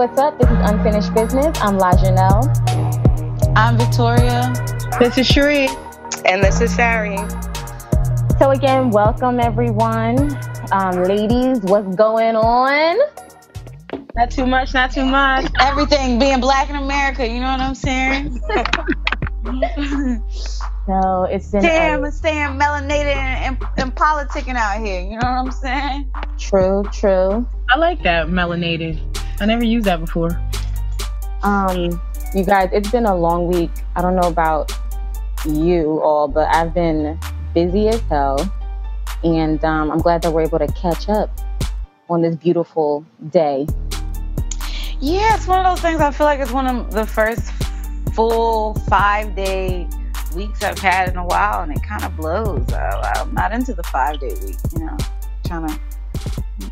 what's up? This is Unfinished Business. I'm La Janelle. I'm Victoria. This is Sheree. And this is Sari. So, again, welcome everyone. Um, ladies, what's going on? Not too much, not too much. Everything being black in America, you know what I'm saying? No, it's been Damn, a- it's staying melanated and, and, and politicking out here, you know what I'm saying? true, true. I like that melanated. I never used that before. Um, you guys, it's been a long week. I don't know about you all, but I've been busy as hell, and um, I'm glad that we're able to catch up on this beautiful day. Yeah, it's one of those things I feel like it's one of the first full five day weeks I've had in a while, and it kind of blows. I, I'm not into the five day week, you know, trying to.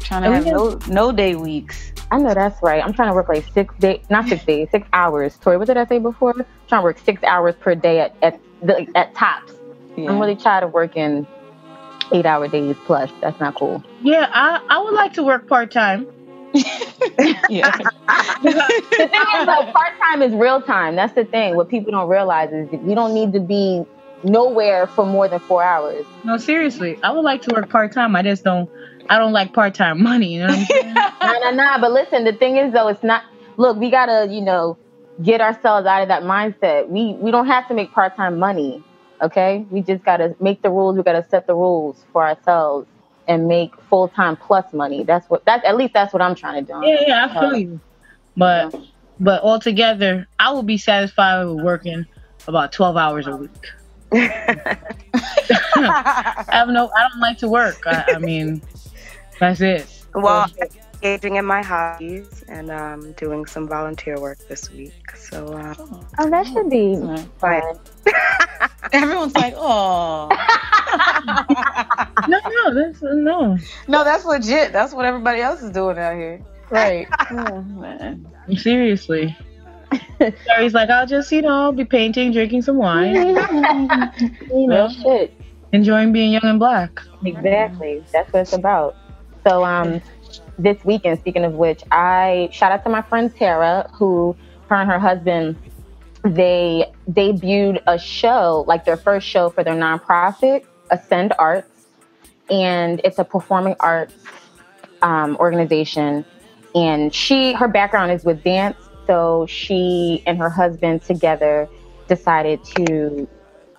Trying to have no no day weeks. I know that's right. I'm trying to work like six day, not six days, six hours. Tori, what did I say before? I'm trying to work six hours per day at at, the, at tops. Yeah. I'm really tired of working eight hour days plus. That's not cool. Yeah, I, I would like to work part time. yeah. the thing is, though, part time is real time. That's the thing. What people don't realize is that you don't need to be nowhere for more than four hours. No, seriously, I would like to work part time. I just don't. I don't like part time money. You know what I'm saying? Nah, nah, nah. But listen, the thing is, though, it's not. Look, we gotta, you know, get ourselves out of that mindset. We we don't have to make part time money. Okay, we just gotta make the rules. We gotta set the rules for ourselves and make full time plus money. That's what. That's at least that's what I'm trying to do. yeah, yeah, I uh, feel you. But but altogether, I would be satisfied with working about 12 hours a week. I have no. I don't like to work. I, I mean, that's it. Well, I'm engaging in my hobbies and um, doing some volunteer work this week. So, uh, Oh, that should be fun. Everyone's like, oh. No, no, that's no. no, that's legit. That's what everybody else is doing out here. Right. Oh, man. Seriously. Gary's like, I'll just, you know, be painting, drinking some wine, you know, Well. shit. enjoying being young and black. Exactly. That's what it's about. So um this weekend, speaking of which, I shout out to my friend Tara, who her and her husband they debuted a show, like their first show for their nonprofit, Ascend Arts. And it's a performing arts um, organization. And she her background is with dance, so she and her husband together decided to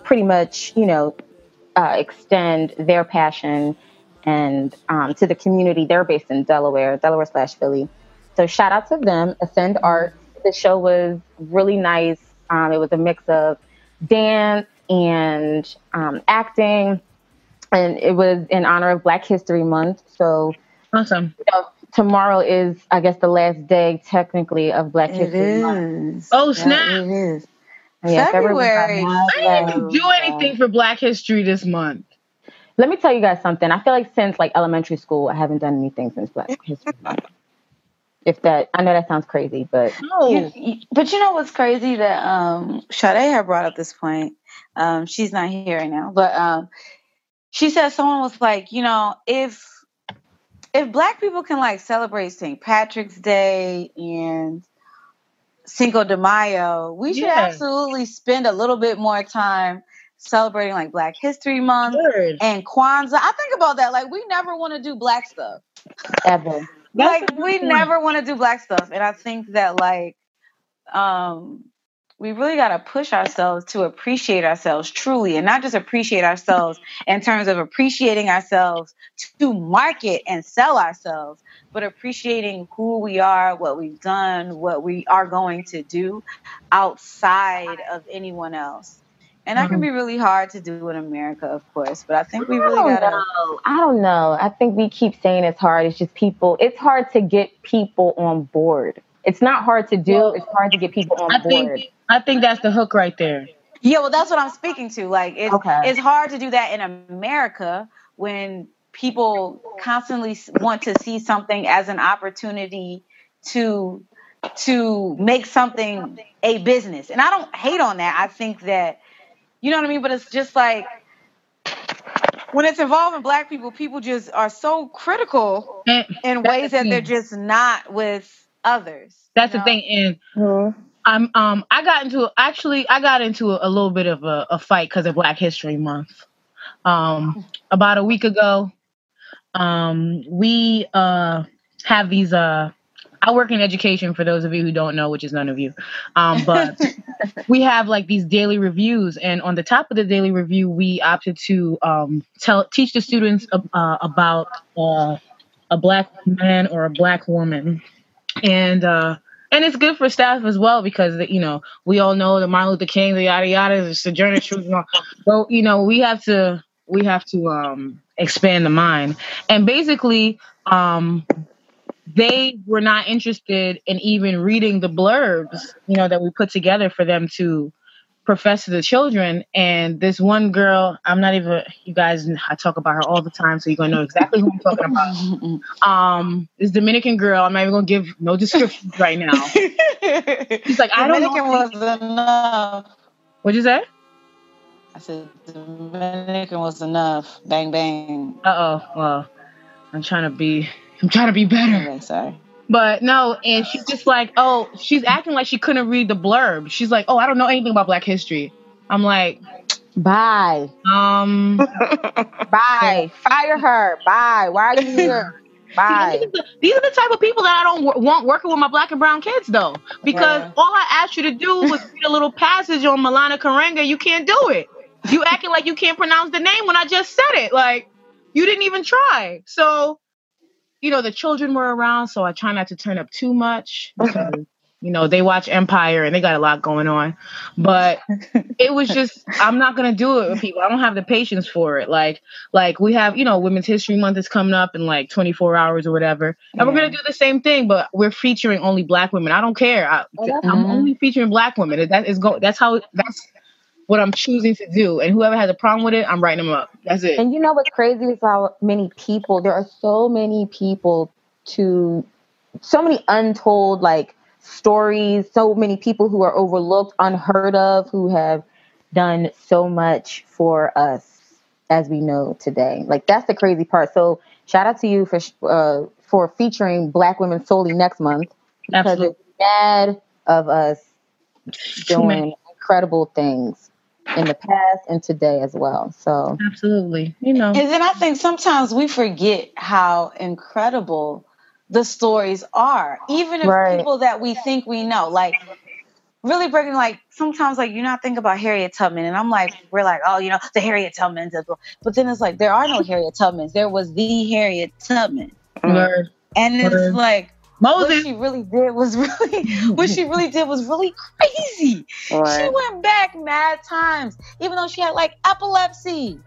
pretty much, you know, uh, extend their passion and um, to the community. They're based in Delaware, Delaware slash Philly. So shout out to them. Ascend Art. The show was really nice. Um, it was a mix of dance and um, acting, and it was in honor of Black History Month. So Awesome. you know, tomorrow is, I guess, the last day technically of Black It History Month. is. Oh, Yeah, snap. it is. Yes, everyone's February. I didn't even do love. anything for Black History this month. Let me tell you guys something. I feel like since like elementary school, I haven't done anything since Black History Month. If that, I know that sounds crazy, but No. You- you- but you know what's crazy that um Sade had brought up this point. Um, she's not here right now, but um, she said someone was like, you know, if if Black people can like celebrate St. Patrick's Day and Cinco de Mayo, we should Yeah. absolutely spend a little bit more time celebrating like Black History Month Word. and Kwanzaa. I think about that. Like, we never want to do Black stuff ever. Like we never want to do black stuff and i think that like um we really got to push ourselves to appreciate ourselves truly and not just appreciate ourselves in terms of appreciating ourselves to market and sell ourselves but appreciating who we are what we've done what we are going to do outside of anyone else and that can mm-hmm. be really hard to do in america of course but i think we really got to. I don't know. I think we keep saying it's hard. It's just people. It's hard to get people on board. It's not hard to do. Well, it's hard to get people on I board. think I think that's the hook right there. Yeah, well, that's what I'm speaking to. Like, it's Okay. it's hard to do that in America when people constantly want to see something as an opportunity to to make something a business. And I don't hate on that. I think that you know what I mean. But it's just like when it's involving Black people, people just are so critical in ways that they're just not with others. That's you the thing. And Mhm. I'm um I got into actually I got into a, a little bit of a, a fight because of Black History Month. Um, about a week ago, um, we uh have these uh. I work in education for those of you who don't know, which is none of you. Um, but we have like these daily reviews, and on the top of the daily review, we opted to um, tell teach the students uh, about uh, a black man or a black woman, and uh, and it's good for staff as well because you know we all know the Martin Luther King, the yada yada, the Sojourner Truth, and all. Well, you know we have to we have to um, expand the mind, and basically. Um, they were not interested in even reading the blurbs, you know, that we put together for them to profess to the children. And this one girl, I'm not even, you guys, I talk about her all the time, so you're gonna know exactly who I'm talking about. Um, this Dominican girl, I'm not even gonna give no descriptions right now. She's like, I don't Dominican know. was enough. What'd you say? I said Dominican was enough. Bang bang. Uh oh. Well, I'm trying to be, I'm trying to be better. Okay, sorry. But no, and she's just like, oh, she's acting like she couldn't read the blurb. She's like, oh, I don't know anything about Black history. I'm like, Bye. um, Bye. Fire her. Bye. Why are you here? Bye. these, are the, these are the type of people that I don't w- want working with my black and brown kids, though, because Right. all I asked you to do was read a little passage on Maulana Karenga. You can't do it. You acting like you can't pronounce the name when I just said it. Like you didn't even try. So, you know, the children were around, so I try not to turn up too much because you know they watch Empire and they got a lot going on. But it was just I'm not gonna do it with people. I don't have the patience for it. Like like we have you know Women's History Month is coming up in like 24 hours or whatever, and we're gonna do the same thing, but we're featuring only Black women. I don't care. I, I'm Mhm. only featuring Black women. That is go. That's how. That's what I'm choosing to do. And whoever has a problem with it, I'm writing them up. That's it. And you know what's crazy is how many people there are so many people to so many untold like stories, so many people who are overlooked, unheard of, who have done so much for us as we know today. Like that's the crazy part. So shout out to you for uh, for featuring Black women solely next month because Absolutely. it's mad of us doing incredible things in the past and today as well. So Absolutely. You know. And then I think sometimes we forget how incredible the stories are, even if Right. people that we think we know, like really breaking. Like sometimes, like you not think about Harriet Tubman, and I'm like, we're like, oh, you know, the Harriet Tubmans, but then it's like there are no Harriet Tubmans. There was the Harriet Tubman, Word. and it's Word. like what she really did was really what she really did was really crazy. She went back mad times, even though she had like epilepsy.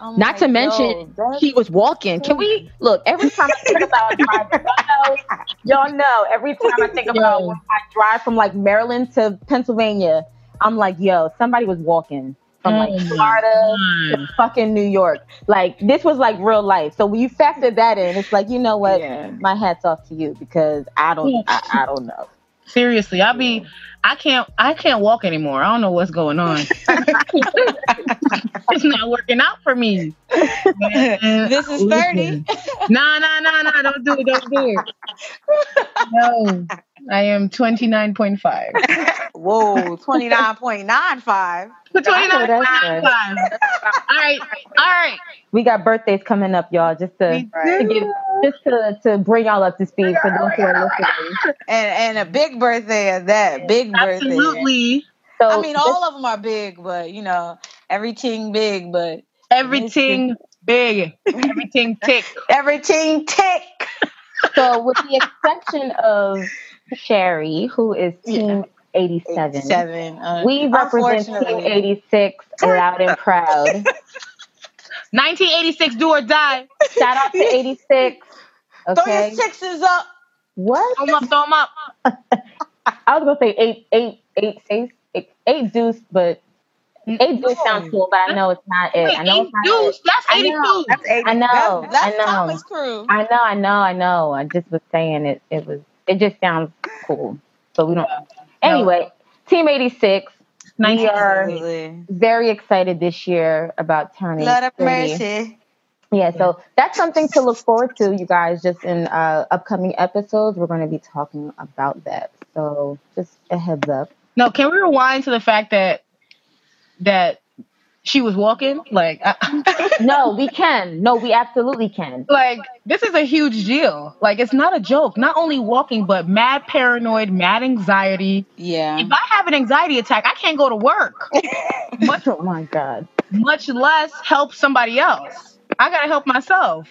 I'm Not to yo, mention, that's he was walking. Can we look every time I think about driving? Y'all know, y'all know. Every time I think about Yo. when I drive from like Maryland to Pennsylvania, I'm like, yo, somebody was walking from like Oh my Florida to fucking New York. Like this was like real life. So when you factor that in, it's like, you know what? Yeah. My hats off to you because I don't, I, I don't know. Seriously, I be, I can't, I can't walk anymore. I don't know what's going on. it's not working out for me. Man, This is 30. No, no, no, no! Don't do it. Don't do it. No, I am twenty nine point five. Whoa, 29.95. Twenty nine that's point good. All right, all right. We got birthdays coming up, y'all. Just to, to do. get, just to, to bring y'all up to speed for those who are listening. And and a big birthday at that. Big birthday. Absolutely. So I mean, all of them are big, but you know, everything big, but Everything big. Everything tick. everything tick. So, with the exception of Sheree, who is Team 87, Seven. Uh, we represent Team 86 loud and proud. 1986, do or die. Shout out to 86. Okay. Throw your sixes up. What? Throw 'em up, throw 'em up. I was going to say eight, eight, eight, eight, eight, eight deuce, but eight deuce sounds cool, but I know it's not it. I know Eight it's not deuce. it. That's I 82. know. That's eight. I know. That's, that's I know. Thomas Crew. I know, I know, I know. I just was saying it. It was. It just sounds cool. So we don't. Anyway, Team 86. We are very excited this year about turning Lord of 30. mercy. Yeah, so that's something to look forward to, you guys. Just in uh, upcoming episodes, we're going to be talking about that. So just a heads up. No, can we rewind to the fact that that she was walking? Like, I, No, we can. No, we absolutely can. like this is a huge deal. Like, it's not a joke. Not only walking, but mad paranoid, mad anxiety. Yeah. If I have an anxiety attack, I can't go to work. much, Oh my God. much less help somebody else. I gotta help myself.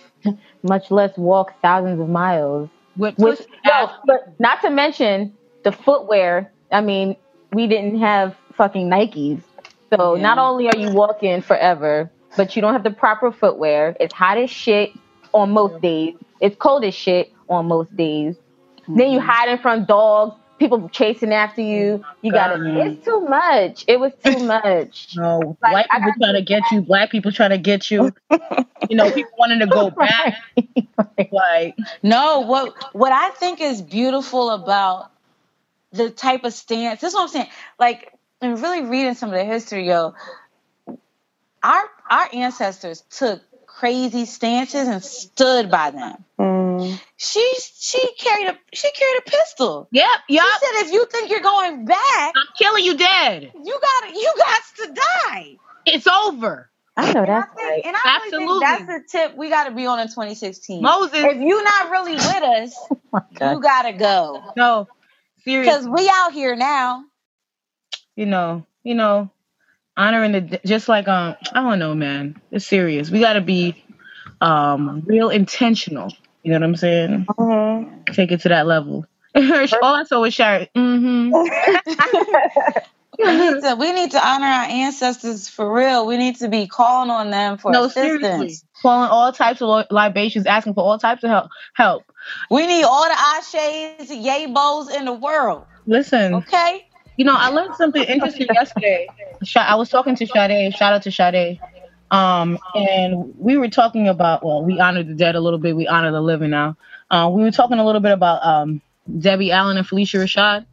Much less walk thousands of miles. With, Which, no, but not to mention the footwear. I mean, we didn't have fucking Nikes. So Yeah. not only are you walking forever, but you don't have the proper footwear. It's hot as shit on most days. It's cold as shit on most days. Then you mm-hmm. hiding from dogs, people chasing after you. Oh you gotta. God. It's too much. It was too much. No, Like, white people trying to get you, black people trying to get you. you know, people wanting to go back. Like, No, what what I think is beautiful about the type of stance. This is what I'm saying. Like, and really reading some of the history, yo, our our ancestors took crazy stances and stood by them. Mm. She she carried a she carried a pistol. yep, yep, She said, if you think you're going back, I'm killing you dead. you got to you got to die. It's over. I know And I that's think, right. and I really Absolutely. think that's the tip we got to be on in 2016. Moses, If you're not really with us, Oh you gotta go. no, Because we out here now. You know, you know, honoring the just like um, I don't know, man. It's serious. We got to be um real intentional. You know what I'm saying? Mhm. Take it to that level. All I saw was Sharon. Mm-hmm. We need to we need to honor our ancestors for real. We need to be calling on them for No, assistance. seriously. Calling all types of libations, asking for all types of help. Help. We need all the ashes, yabos in the world. Listen, Okay? You know, I learned something interesting yesterday. I was talking to Sade. Shout out to Sade. Um, and we were talking about well, we honor the dead a little bit. We honor the living now. Uh, we were talking a little bit about um, Debbie Allen and Phylicia Rashad,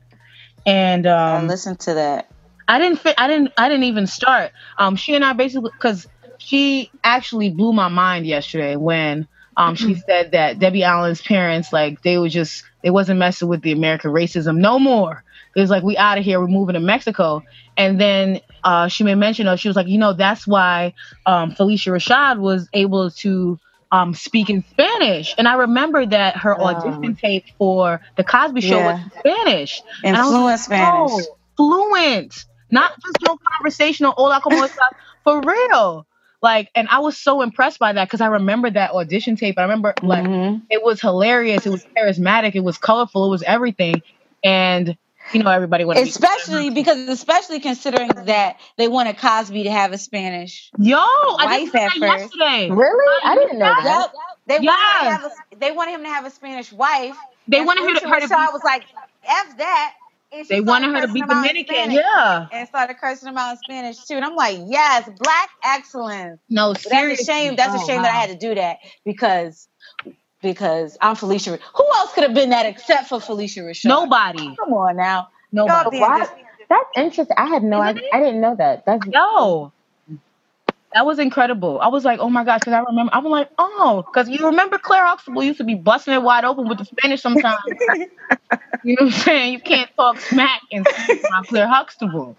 and I um, listen to that. I didn't fit. I didn't. I didn't even start. Um, she and I basically because she actually blew my mind yesterday when um she said that Debbie Allen's parents like they were just they wasn't messing with the American racism no more. It was like we out of here. We're moving to Mexico. And then uh, she made mention of she was like, you know, that's why um, Phylicia Rashad was able to um, speak in Spanish. And I remember that her Wow. audition tape for the Cosby Show was Yeah. in Spanish. And was fluent like, Spanish. "Oh, fluent, not just no conversational. Hola, como estás? For real. Like, and I was so impressed by that because I remember that audition tape. I remember like Mhm. it was hilarious. It was charismatic. It was colorful. It was everything. And you know, everybody wanted Especially because especially considering that they wanted Cosby to have a Spanish. yo, I wife just at that first. yesterday. Really? I didn't know that. Yep. They wanted, him to Yes. have a, they wanted him to have a Spanish wife. They wanted her to, Phylicia her to Rashad be, was like, F that. And they wanted her to be him Dominican. Spanish. Yeah. And started cursing him out in Spanish too. And I'm like, yes, black excellence. No, But that's a shame. That's a Oh, shame that I had to do that because because I'm Phylicia. Who else could have been that except for Phylicia Rashad? Nobody. Come on now. Nobody. Why? That's interesting. I had no. I, I didn't know that. That's Yo, that was incredible. I was like, oh my gosh, because I remember, I was like, oh, because you remember Claire Huxtable used to be busting it wide open with the Spanish sometimes. you know what I'm saying? You can't talk smack and speak about Claire Huxtable.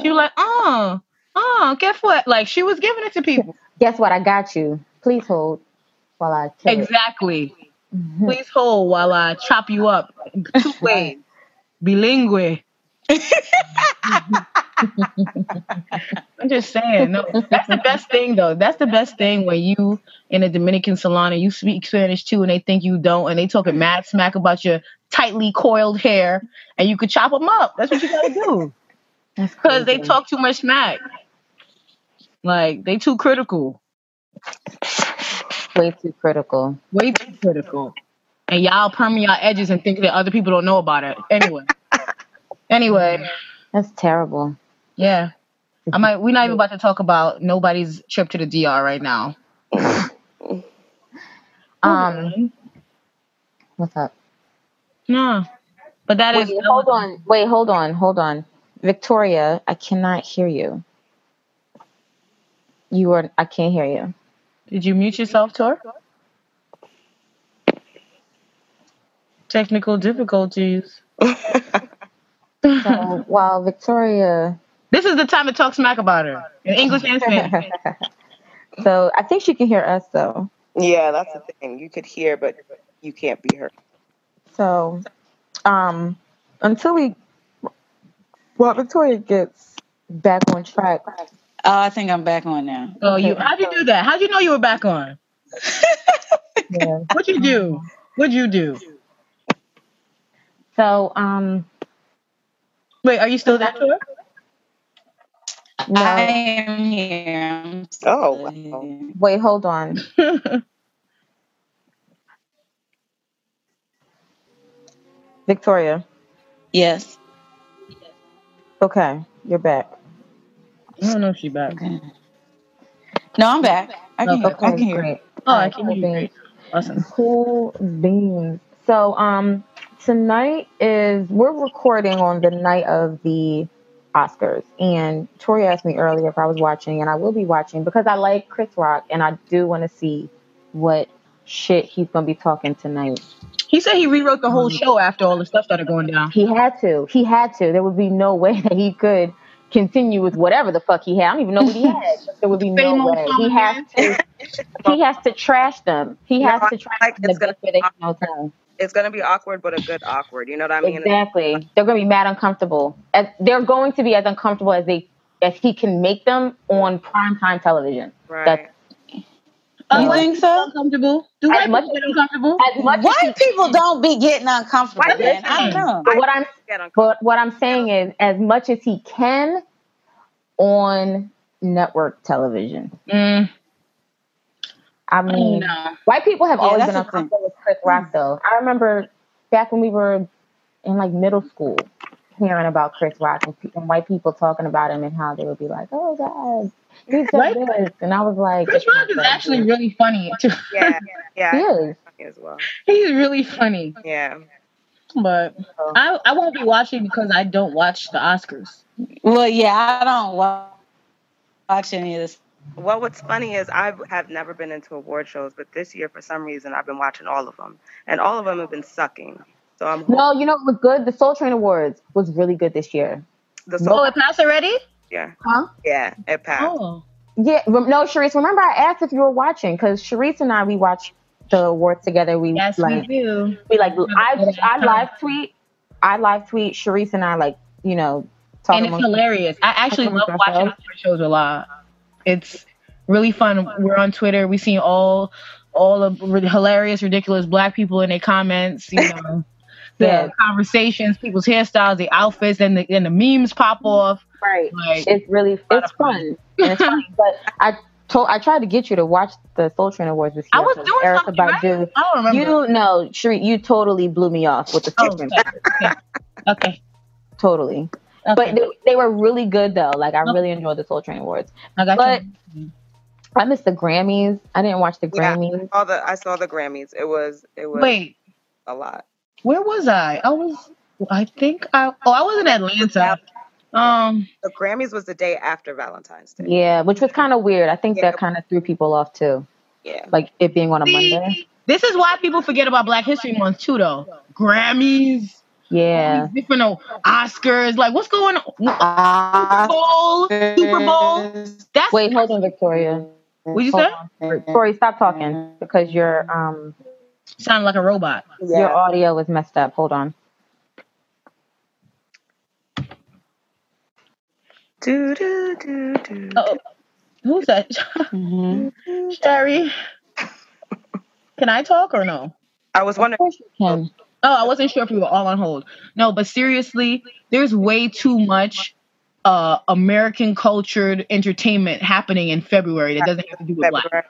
She was like, oh, oh, guess what? Like, she was giving it to people. guess what? I got you. Please hold while I. Exactly. Please hold while I chop you up two ways. Bilingue. I'm just saying, no, that's the best thing though. That's the best thing when you in a Dominican salon and you speak Spanish too, and they think you don't, and they talking mad smack about your tightly coiled hair, and you could chop them up. That's what you gotta do because they talk too much smack. Like they too critical, way too critical. way too critical, and y'all perm y'all edges and think that other people don't know about it. Anyway, anyway, That's terrible. yeah. I might. We're not even about to talk about nobody's trip to the DR right now. Um, what's up? No, but that is Wait, hold on. Wait, hold on. Hold on. Victoria, I cannot hear you. You are. I can't hear you. Did you mute yourself, Tor? Technical difficulties. So while Victoria, This is the time to talk smack about her in English and Spanish. so I think she can hear us though. Yeah, that's the thing. You could hear, but you can't be heard. So, um, until we, well, Victoria gets back on track. Oh, I think I'm back on now. Oh, you? How'd you do that? How'd you know you were back on? Yeah. What'd you do? What'd you do? So, um, Wait, are you still there, Tor? no, I am here. Oh, wow. wait, hold on. Victoria. Yes. Okay, you're back. I don't know if she back. Okay. No, I'm back. I can hear. I Okay, can hear. great. Oh, I can cool hear you. beans. Awesome. Cool beans. So, um, tonight is we're recording on the night of the Oscars, and Tori asked me earlier if I was watching, and I will be watching because I like Chris Rock, and I do want to see what shit he's gonna be talking tonight. He said he rewrote the whole show after all the stuff started going down. He had to. He had to. There would be no way that he could continue with whatever the fuck he had. I don't even know what he had. There would be no Same way. He has to. He has to trash them. He No, has I to trash like them the it's gonna best way they can know time. It's gonna be awkward, but a good awkward. You know what I mean? Exactly. They're going to be mad uncomfortable. As, they're going to be as uncomfortable as they as he can make them on primetime television. Right. That's Uh, You white think so? uncomfortable? Do As white much people get uncomfortable? as much as White people don't be getting uncomfortable, man. I don't know. but what I'm but what I'm saying is as much as he can on network television. Mm, I mean, no. white people have Yeah, always been uncomfortable with Chris Rock though. I remember back when we were in like middle school hearing about Chris Rock and, pe- and white people talking about him and how they would be like, "Oh God, he's so Right. good," and I was like, Chris "It's Rock is actually good." really funny. Too. Yeah, yeah, He is. think as well. He's really funny. Yeah. But oh. I, I won't be watching because I don't watch the Oscars. Well, yeah, I don't wa- watch any of this. Well, what's funny is I have never been into award shows, but this year, for some reason, I've been watching all of them, and all of them have been sucking. So I'm No, you know what was good? The Soul Train Awards was really good this year. the Oh, soul, it passed already? Yeah, Huh? yeah, it passed. Oh. Yeah, no, Sharice. Remember, I asked if you were watching because Sharice and I we watch the awards together. We Yes, like we do. we like I I live tweet I live tweet Sharice and I like you know talking And it's hilarious. I actually love watching ourselves. shows a lot. It's really fun. We're on Twitter. We see all all of hilarious, ridiculous black people in their comments. You know, the Yeah. conversations, people's hairstyles, the outfits, and the and the memes pop off. Right. Like It's really it's fun. fun. And it's funny. But I told I tried to get you to watch the Soul Train Awards this I year. was 'cause doing Erica something. Right? I don't remember. You know, Sheree, you totally blew me off with the oh, Soul Train. okay. okay. Okay. Totally. Okay. But they, they were really good though. Like I really enjoyed the Soul Train Awards. I got but- you. I missed the Grammys. I didn't watch the Yeah. Grammys. All the I saw the Grammys. It was it was Wait, a lot. where was I? I was. I think I. Oh, I was in Atlanta. Um. The Grammys was the day after Valentine's Day. Yeah, which was kind of weird. I think Yeah. that kind of threw people off too. Yeah. Like it being on a See, Monday. This is why people forget about Black History Month too, though. Grammys, Yeah. these different oh, Oscars. Like, what's going on? Super Bowl, Super Bowl. That's Wait, hold on, Victoria. What you say? Victoria, stop talking because your um Sound like a robot. your audio is messed up. Hold on. Do, do, do, do. Oh, who's that? mhm. Sheree. Can I talk or no? I was Of wondering. course you can. Oh, I wasn't sure if we were all on hold. No, but seriously, there's way too much uh American cultured entertainment happening in February that doesn't have to do with black. February.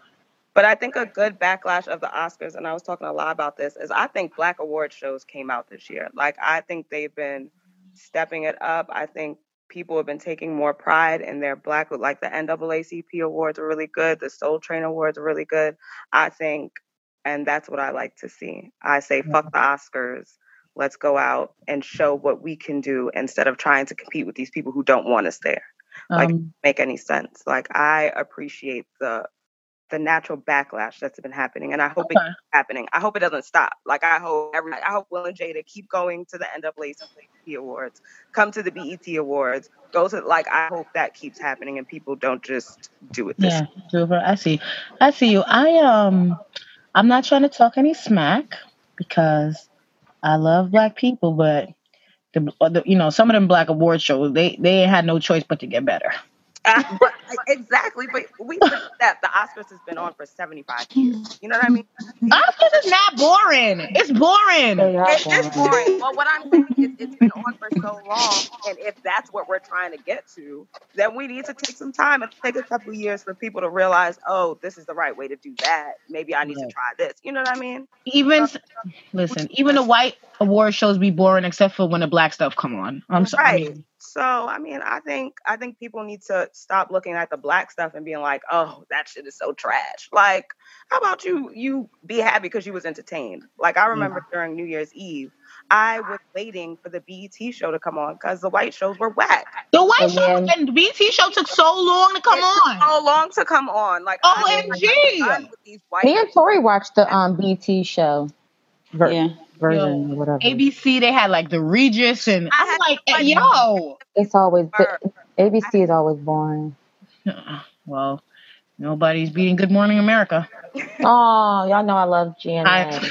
But I think a good backlash of the Oscars, and I was talking a lot about this, is I think black award shows came out this year. Like I think they've been stepping it up. I think people have been taking more pride in their black like the NAACP awards are really good, the Soul Train awards are really good. I think and that's what I like to see. I say fuck the Oscars. Let's go out and show what we can do instead of trying to compete with these people who don't want us there. Like Um, make any sense. Like I appreciate the the natural backlash that's been happening, and I hope okay. it keeps happening. I hope it doesn't stop. Like I hope every, I hope Will and Jada keep going to the NAACP awards, come to the BET awards, go to like I hope that keeps happening, and people don't just do it. yeah, do I see, I see you. I um, I'm not trying to talk any smack because I love black people, but the, the you know some of them black award shows they they had no choice but to get better. But, exactly, but we that the Oscars has been on for seventy five years. You know what I mean? Oscars is not boring. It's boring. It's boring. Well, what I'm saying is it's been on for so long, and if that's what we're trying to get to, then we need to take some time and take a couple years for people to realize, oh, this is the right way to do that. Maybe I need yeah. to try this. You know what I mean? Even so, listen, even the white award shows be boring except for when the black stuff come on. I'm sorry. Right. I mean, so I mean, I think I think people need to stop looking at the black stuff and being like, "Oh, that shit is so trash." Like, how about you you be happy because you was entertained? Like I remember yeah. during New Year's Eve, I was waiting for the BET show to come on because the white shows were whack. The white and show then, and the BET show took so long to come on. So long to come on. Like OMG. Me and Tori watched the um BET show. Ver- yeah version, yo, whatever. ABC, they had like the Regis, and I'm like, yo, it's always ABC is always boring. Well, nobody's beating Good Morning America. Oh, y'all know I love GMA.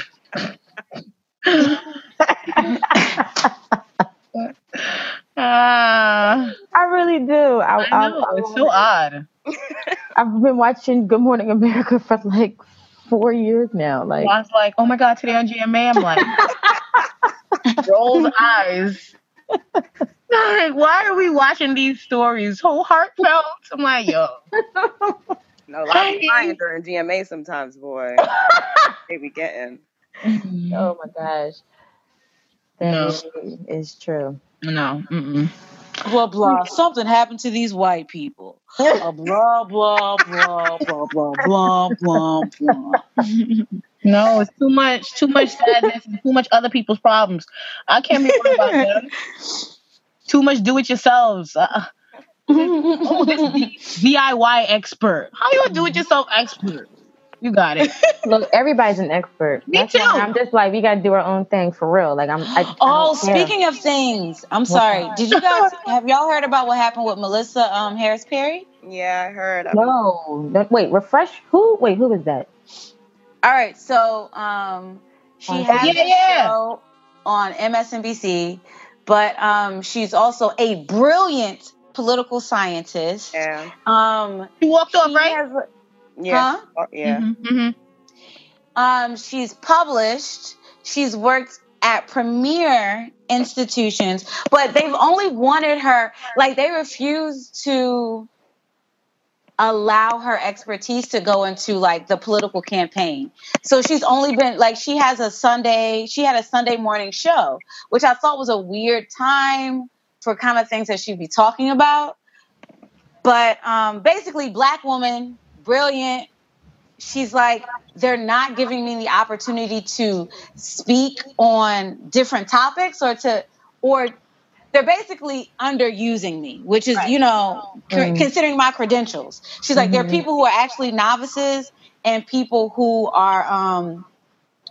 Uh, I really do. I, I know. I, it's so odd. I've been watching Good Morning America for like four years now. Like I was like, oh my god, today on GMA, I'm like, rolls eyes. like, why are we watching these stories? So heartfelt. I'm like, yo. No, I'm crying during GMA sometimes, boy. they be getting. Oh my gosh. That no. is, is true. No. Mm-mm blah blah. Something happened to these white people. Uh, blah blah blah blah blah blah blah blah. No, it's too much, too much sadness, and too much other people's problems. I can't be worried about them. Too much do it yourselves. Uh, oh, this DIY expert. How you a do it yourself expert? You got it. Look, everybody's an expert. Me That's too. I'm just like we gotta do our own thing for real. Like I'm. I, oh, speaking of things, I'm sorry. Did you guys have y'all heard about what happened with Melissa um, Harris Perry? Yeah, I heard. No, wait. Refresh. Who? Wait, who is that? All right, so um, she has yeah, a yeah. show on MSNBC, but um, she's also a brilliant political scientist. Yeah. Um, she walked off, right? Has, yeah. Huh? Oh, yeah. Mm-hmm, mm-hmm. Um, she's published. She's worked at premier institutions, but they've only wanted her, like, they refuse to allow her expertise to go into like the political campaign. So she's only been like she has a Sunday, she had a Sunday morning show, which I thought was a weird time for kind of things that she'd be talking about. But um, basically, black woman brilliant. She's like, they're not giving me the opportunity to speak on different topics or to, or they're basically underusing me, which is, right. you know, mm. considering my credentials. She's like, mm-hmm. there are mm-hmm. people who are actually novices and people who are, um,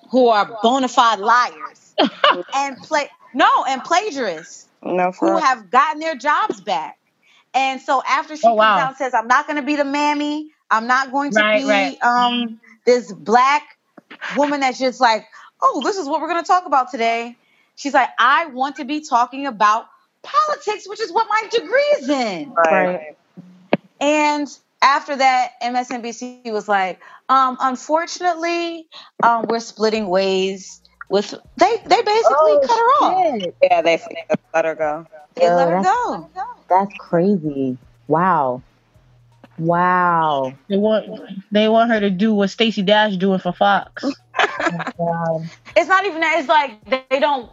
who are bona fide liars and play, no, and plagiarists no, who have gotten their jobs back. And so after she oh, comes wow. out and says, I'm not going to be the mammy, I'm not going to right, be right. um this black woman that's just like, oh, this is what we're going to talk about today. She's like, I want to be talking about politics, which is what my degree is in. Right. And after that, MSNBC was like, um, unfortunately, um, we're splitting ways with they they basically oh, cut her shit. off. Yeah, they let her go. They let her go. That's crazy. Wow. Wow. They want they want her to do what Stacey Dash doing for Fox. oh it's not even that. It's like they don't.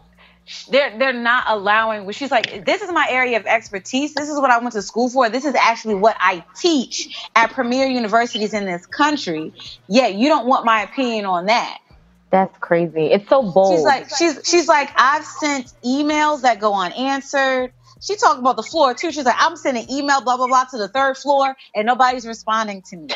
They're they're not allowing. She's like, this is my area of expertise. This is what I went to school for. This is actually what I teach at premier universities in this country. Yet you don't want my opinion on that. That's crazy. It's so bold. She's like, she's she's like, I've sent emails that go unanswered. She talking about the floor too. She's like, I'm sending email, blah blah blah, to the third floor, and nobody's responding to me.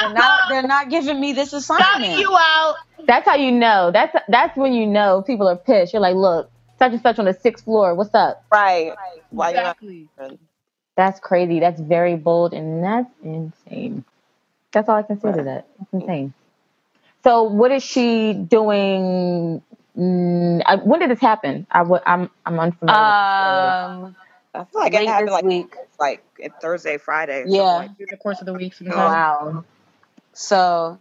they're not. They're not giving me this assignment. you out. That's how you know. That's that's when you know people are pissed. You're like, look, such and such on the sixth floor. What's up? Right. Why Exactly. That's crazy. That's very bold and that's insane. That's all I can say to that. That's insane. So, what is she doing? Mm, I, when did this happen? I, w- I'm I'm unfamiliar. Um, I feel like it happened like week. like Thursday, Friday. or something Yeah. like- Through the course of the week. with. Wow. So,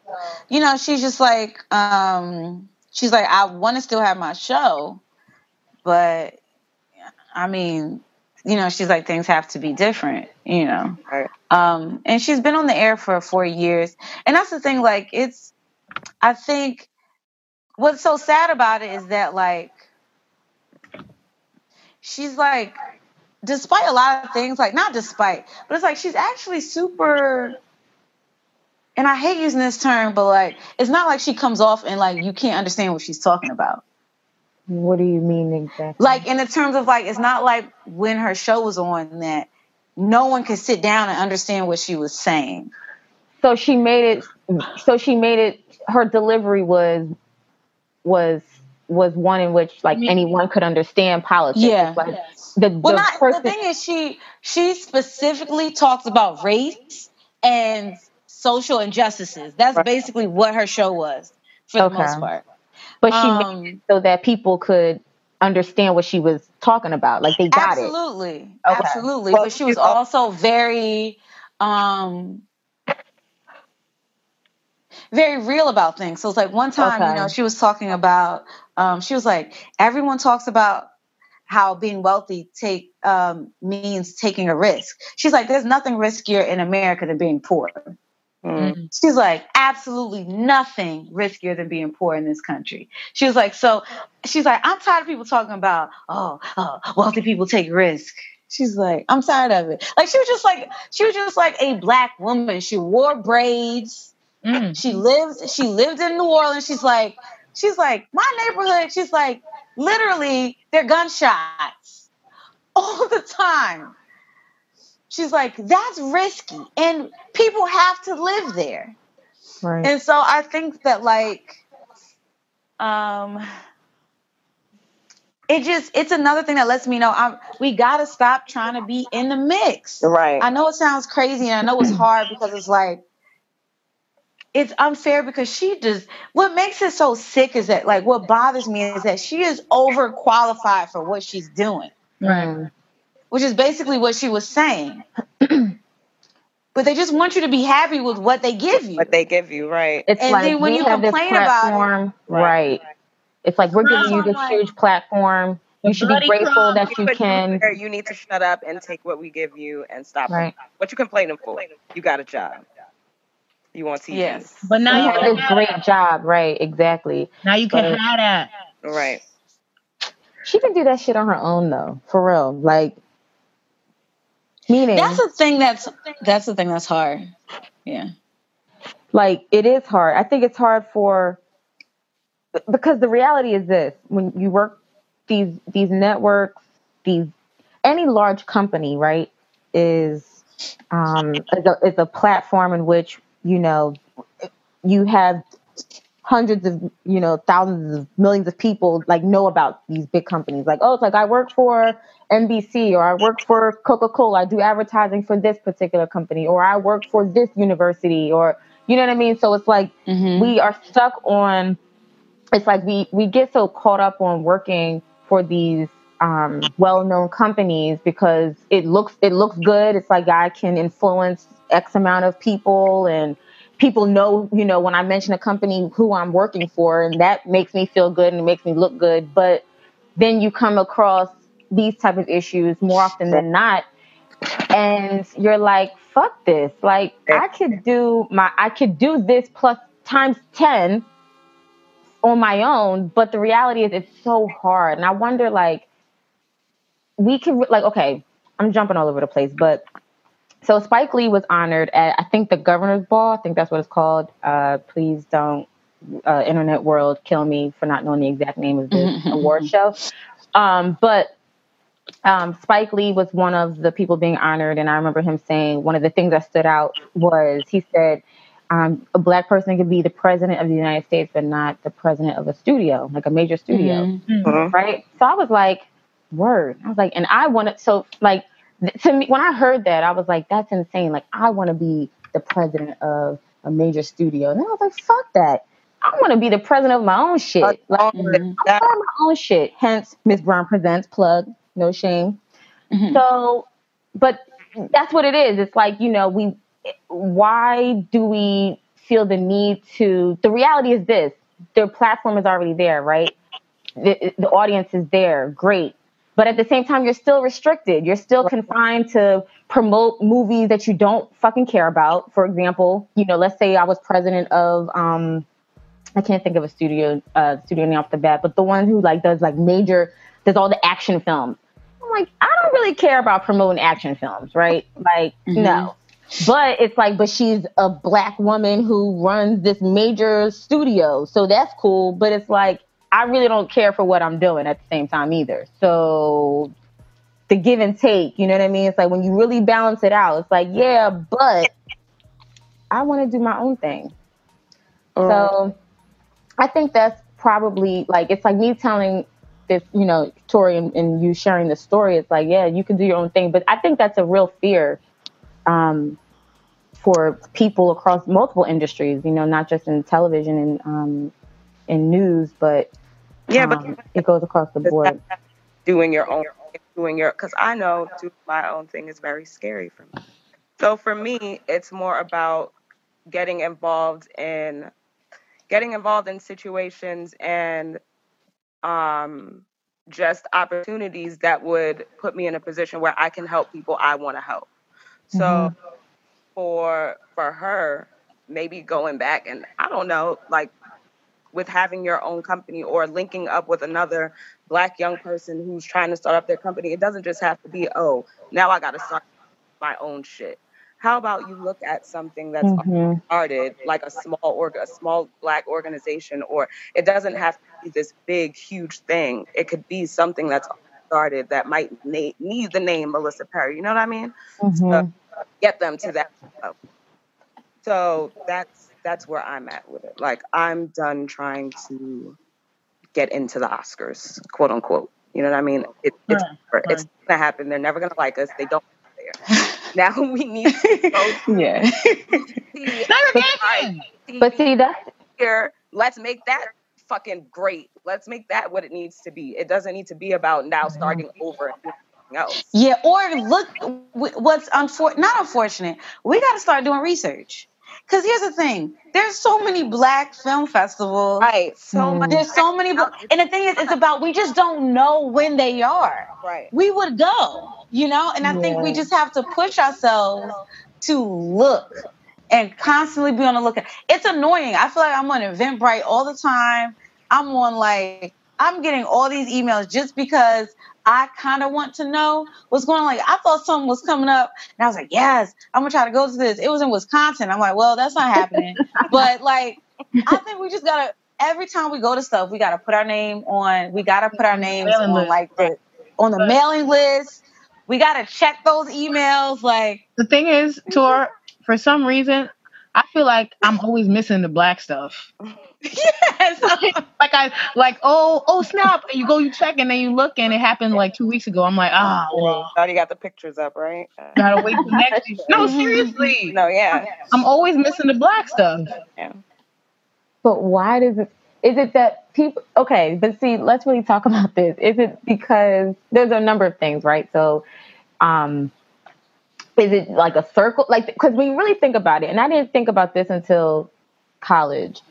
you know, she's just like, um, she's like, I want to still have my show, but I mean, you know, she's like, things have to be different, you know. Right. Um, and she's been on the air for four years, and that's the thing. Like, it's, I think, what's so sad about it is that like, she's like, despite a lot of things, like not despite, but it's like she's actually super and I hate using this term, but like it's not like she comes off and like you can't understand what she's talking about. What do you mean exactly? Like in the terms of like it's not like when her show was on that no one could sit down and understand what she was saying. so she made it. So she made it. Her delivery was was was one in which like Me- anyone could understand politics. Yeah. It's Like the, Well, the not person. the thing is she she specifically talks about race and social injustices. That's Right. basically what her show was for the most part. but she made it Um, so that people could understand what she was talking about. Like they got it. absolutely, Okay. absolutely. Well, but she was also very, um, very real about things. So it's like one time, Okay. you know, she was talking about, um, she was like, everyone talks about how being wealthy take um, means taking a risk. She's like, there's nothing riskier in America than being poor. Mm. She's like, absolutely nothing riskier than being poor in this country. She was like, so she's like, I'm tired of people talking about, oh, oh, wealthy people take risk. She's like, I'm tired of it. Like she was just like, she was just like a black woman. She wore braids. Mm. She lives she lived in New Orleans. She's like, she's like, my neighborhood. She's like, literally, they're gunshots all the time. She's like, that's risky, and people have to live there. Right. And so I think that like um it just it's another thing that lets me know I'm we gotta stop trying to be in the mix. Right. I know it sounds crazy and I know it's hard because it's like it's unfair because she just what makes it so sick is that like what bothers me is that she is overqualified for what she's doing, Right. Which is basically what she was saying. but they just want you to be happy with what they give you. what they give you, right? It's And like then when we you have this complain about it- platform, Right. right. It's like we're giving you this huge platform. You should be grateful crumb. that you But can. you, you need to shut up and take what we give you and stop. Right. What you complaining for? You got a job. You want TV? Yes. But now You you have can this great that. job, right? Exactly. Now you can But- have that. Right. She can do that shit on her own though, for real. Like, meaning, That's the thing that's that's the thing that's hard. Yeah. like it is hard. I think it's hard for because the reality is this: when you work these these networks, these any large company, right, is um is a, is a platform in which you know you have hundreds of you know thousands of millions of people like know about these big companies. Like oh it's like i work for nbc or i work for coca-cola i do advertising for this particular company or i work for this university or you know what i mean? So it's like Mm-hmm. we are stuck on it's like we we get so caught up on working for these um, well-known companies because it looks it looks good. It's like i can influence x amount of people and people know you know when i mention a company who i'm working for and that makes me feel good and makes me look good. But then you come across these type of issues more often than not and you're like fuck this. Like i could do my i could do this plus times 10 on my own but the reality is it's so hard. And i wonder like we can like okay i'm jumping all over the place but so spike lee was honored at i think the governor's ball i think that's what it's called uh please don't uh, internet world kill me for not knowing the exact name of this Mhm. award show um but um, Spike Lee was one of the people being honored, and I remember him saying one of the things that stood out was he said, um, "A black person could be the president of the United States, but not the president of a studio, like a major studio, Mhm. Mhm. right?" So I was like, "Word!" I was like, and I wanted so like th- to me when I heard that, I was like, "That's insane!" Like I want to be the president of a major studio, and I was like, "Fuck that." I want to be the president of my own shit. Like. I my own shit. Hence, Miss Brown presents plug. No shame. Mhm. So, but that's what it is. It's like you know, we. Why do we feel the need to? The reality is this: the platform is already there, right? The, the audience is there, great. But at the same time, you're still restricted. You're still confined to promote movies that you don't fucking care about. For example, you know, let's say I was president of um, I can't think of a studio uh studio name off the bat, but the one who like does like major does all the action films. I'm like, I don't really care about promoting action films, right? Like, Mhm. no. But it's like, but she's a black woman who runs this major studio, so that's cool. But it's like, I really don't care for what I'm doing at the same time either. So the give and take, you know what I mean? It's like when you really balance it out, it's like, yeah, but I want to do my own thing. So I think that's probably like it's like me telling this, you know, Tori and, and you sharing the story. It's like, yeah, you can do your own thing, but I think that's a real fear um, for people across multiple industries. You know, not just in television and um, in news, but Yeah, but um, it goes across the board. doing your own doing your because i know doing my own thing is very scary for me. So for me it's more about getting involved in getting involved in situations and um just opportunities that would put me in a position where i can help people i want to help. So for for her maybe going back and i don't know like with having your own company or linking up with another black young person who's trying to start up their company it doesn't just have to be oh now i got to start my own shit how about you look at something that's Mhm. started like a small org a small black organization or it doesn't have to be this big huge thing it could be something that's started that might na- need the name melissa perry you know what i mean Mhm. get them to that level. So that's that's where I'm at with it. Like I'm done trying to get into the Oscars, quote unquote. You know what I mean? It, it's Right, never- it's gonna happen. They're never gonna like us. They don't there. Now we need to go yeah. see Never again. But see, that's here. Let's make that fucking great. Let's make that what it needs to be. It doesn't need to be about now starting over and else. Yeah, or look, what's unfor- not unfortunate. We got to start doing research. Because here's the thing: there's so many black film festivals. Right. So Mm. much. There's so many, and the thing is, it's about we just don't know when they are. Right. We would go, you know, and I think we just have to push ourselves to look and constantly be on the lookout. It's annoying. I feel like I'm on Eventbrite all the time. I'm on like I'm getting all these emails just because I kind of want to know what's going on. Like I thought something was coming up, and I was like, "Yes, I'm gonna try to go to this." It was in Wisconsin. I'm like, "Well, that's not happening." but like, I think we just gotta. Every time we go to stuff, we gotta put our name on. We gotta put our names on list. like the on the mailing list. We gotta check those emails. Like, The thing is, mm-hmm. Tor, for some reason, I feel like I'm always missing the black stuff. yes, Like I like, oh, oh snap! And you go, you check, and then you look, and it happened like two weeks ago. I'm like, ah, well, Already got the pictures up, right? Gotta wait till next week. No, seriously, no, yeah. I'm always missing the black stuff. Yeah. But why does it? Is it that people? Okay, but see, let's really talk about this. Is it because there's a number of things, right? So, um, is it like a circle? Like, because when you really think about it, and I didn't think about this until college.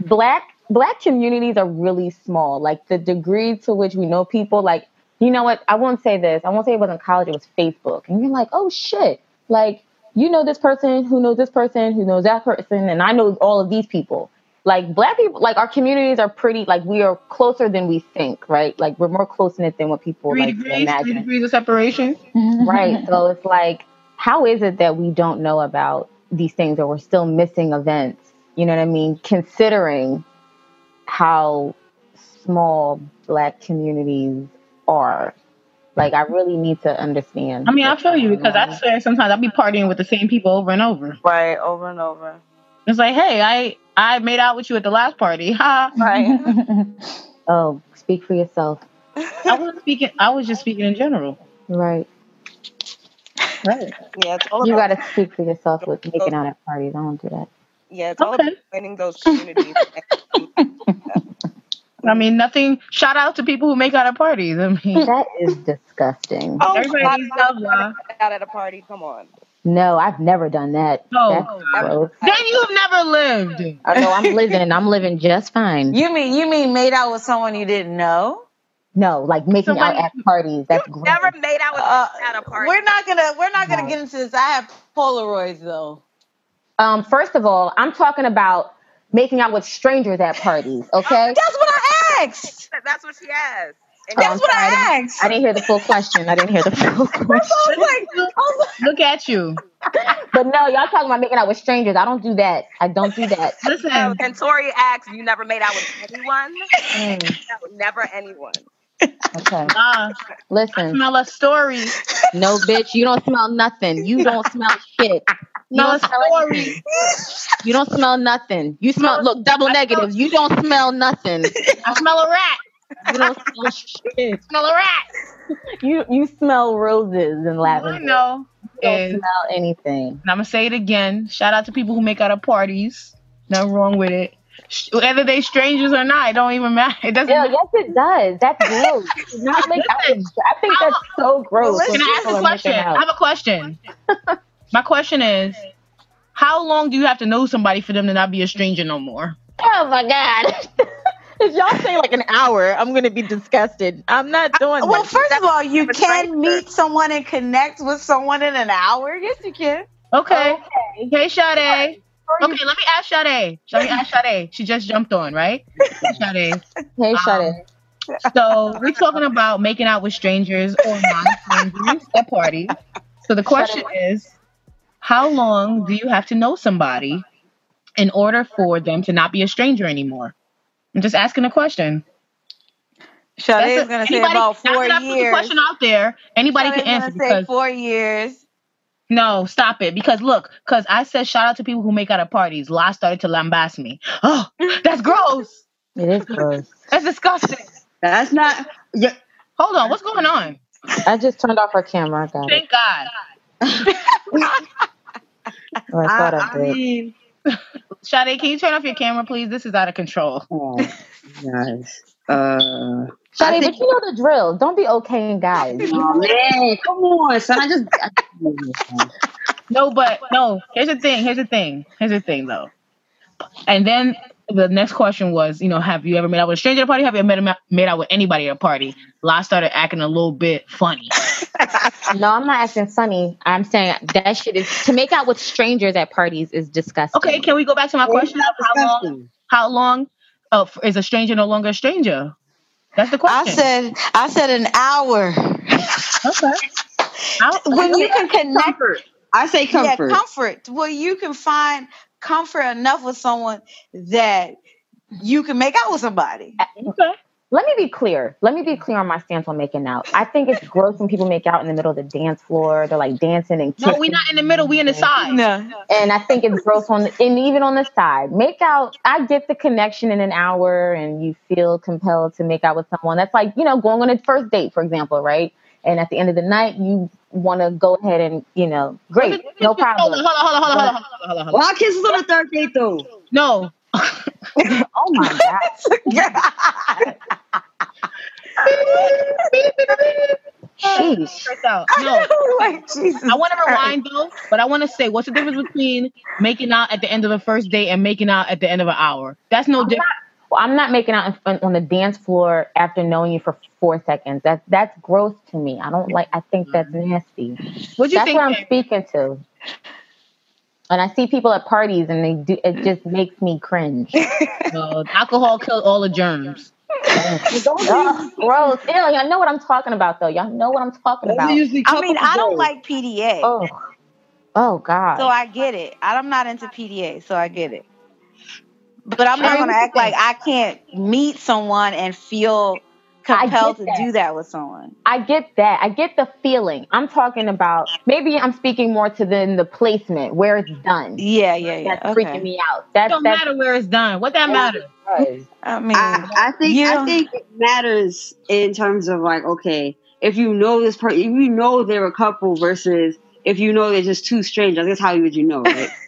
Black black communities are really small. Like the degree to which we know people, like you know what? I won't say this. I won't say it wasn't college. It was Facebook, and you're like, oh shit, like you know this person who knows this person who knows that person, and I know all of these people. Like black people, like our communities are pretty, like we are closer than we think, right? Like we're more close knit than what people Three like degrees, three imagine degrees of separation. right so it's like how is it that we don't know about these things or we're still missing events you know what i mean considering how small black communities are Like I really need to understand. I mean, I what's feel you going because I swear sometimes I'll be partying with the same people over and over. Right, over and over. It's like, hey, I I made out with you at the last party. Ha. Right. oh, speak for yourself. I wasn't speaking. I was just speaking in general. Right. Right. Yeah, it's all You about gotta speak for yourself with making out at parties. I don't do that. Yeah, it's all about Okay. finding those communities. I mean, nothing. Shout out to people who make out at parties. I mean, That is disgusting. oh, everybody shout out love, y'all. out at a party. Come on. No, I've never done that. No. Gross. Then you've never lived. I know I'm living. I'm living just fine. you mean you mean made out with someone you didn't know? No, like making Somebody- out at parties. That's gross. Never made out with Uh, at a party. we're not gonna we're not gonna No. get into this. I have Polaroids though. Um, first of all, I'm talking about making out with strangers at parties. Okay. That's what I asked. That's what she has. And Oh, That's I'm what sorry, I asked. I didn't hear the full question. I didn't hear the full question. Like, I Look at you. But no, y'all talking about making out with strangers. I don't do that. I don't do that. Listen. and Tori asks, "You never made out with anyone? Mm, No, never anyone." okay. Ah, Listen. smell a story. No, bitch. You don't smell nothing. You don't smell shit. You don't smell story. anything. You don't smell nothing. You smell. Look, double negative. You don't smell nothing. I smell a rat. You don't smell shit. Smell a rat. You you smell roses and lavender. I know You don't and smell anything. And I'm gonna say it again. Shout out to people who make out at parties. Nothing wrong with it. Whether they strangers or not, it don't even matter. It doesn't. Yeah, matter. yes, it does. That's gross. Not make out I think that's so gross. Can I ask a question? I have a question. My question is, how long do you have to know somebody for them to not be a stranger no more? Oh my god. if y'all say like an hour, I'm gonna be disgusted. I'm not doing well, that. first of all, you can right. meet someone and connect with someone in an hour. Yes, you can. Okay. Okay. Hey, Sade. Okay, let me ask Sade. Let me ask Sade. She just jumped on, right? Sade. Hey, shut Um. So we're talking about making out with strangers or non-strangers at parties. So the question is, how long do you have to know somebody in order for them to not be a stranger anymore? I'm just asking a question. Sade is going to say anybody- about four that I put the years. question out there. Anybody Sade's can answer say because four years. no, stop it. Because look, because I said shout out to people who make out at parties. La started to lambast me. Oh, that's gross. It is gross. That's disgusting. That's not. Yeah, Hold on, what's going on? I just turned off her camera. I got it. Thank God. Oh, I thought I, I, I did. mean, Sade, can you turn off your camera, please? This is out of control. oh, guys. Uh, Shadi, but you know the drill. Don't be okay, guys. oh, man, come on, son. I just. I, No, but no. Here's the thing. Here's the thing. Here's the thing, though. And then the next question was, you know, have you ever made out with a stranger at a party? Have you ever made, made out with anybody at a party? La started acting a little bit funny. No, I'm not acting funny. I'm saying that shit is to make out with strangers at parties is disgusting. Okay, can we go back to my question? How long? How long uh, is a stranger no longer a stranger? That's the question. I said, I said an hour. okay. How- when you can connect, comfort. I say comfort. yeah, comfort. Well, you can find comfort enough with someone that you can make out with somebody. okay. Let me be clear. Let me be clear on my stance on making out. I think it's gross when people make out in the middle of the dance floor. They're like dancing and kissing. No, we're not in the middle. We're in the side. No, and I think it's gross on the, and even on the side. Make out. I get the connection in an hour, and you feel compelled to make out with someone. That's like you know going on a first date, for example, right? And at the end of the night, you want to go ahead and you know, great, no problem. hold on, hold on, hold on, hold on, hold on, hold on, hold on. Well, our kisses on the third date, though. No. Oh my god, sheesh. Stress out. No. Oh like Jesus. I want to rewind though, but I want to say, what's the difference between making out at the end of a first date and making out at the end of an hour? That's no different. Well, I'm not making out in front, on the dance floor after knowing you for four seconds. That's that's gross to me. I don't like. I think that's nasty. What you That's think? what I'm Jay? speaking to. And I see people at parties, and they do. It just makes me cringe. Uh, alcohol killed all the germs. Ugh, gross. Ew, y'all know what I'm talking about, though. Y'all know what I'm talking about. I mean, I don't like PDA, Oh, oh God. so I get it. I'm not into PDA, so I get it. But I'm not gonna act like I can't meet someone and feel compelled to that. do that with someone. I get that. I get the feeling. I'm talking about maybe I'm speaking more to the the placement where it's done. Yeah, yeah, yeah. That's okay. freaking me out. That's It don't that's matter where it's done. What that matter? I mean, I, I think you I think it matters in terms of like, okay, if you know this person, if you know they're a couple versus if you know they're just two strangers. That's how you would you know, right?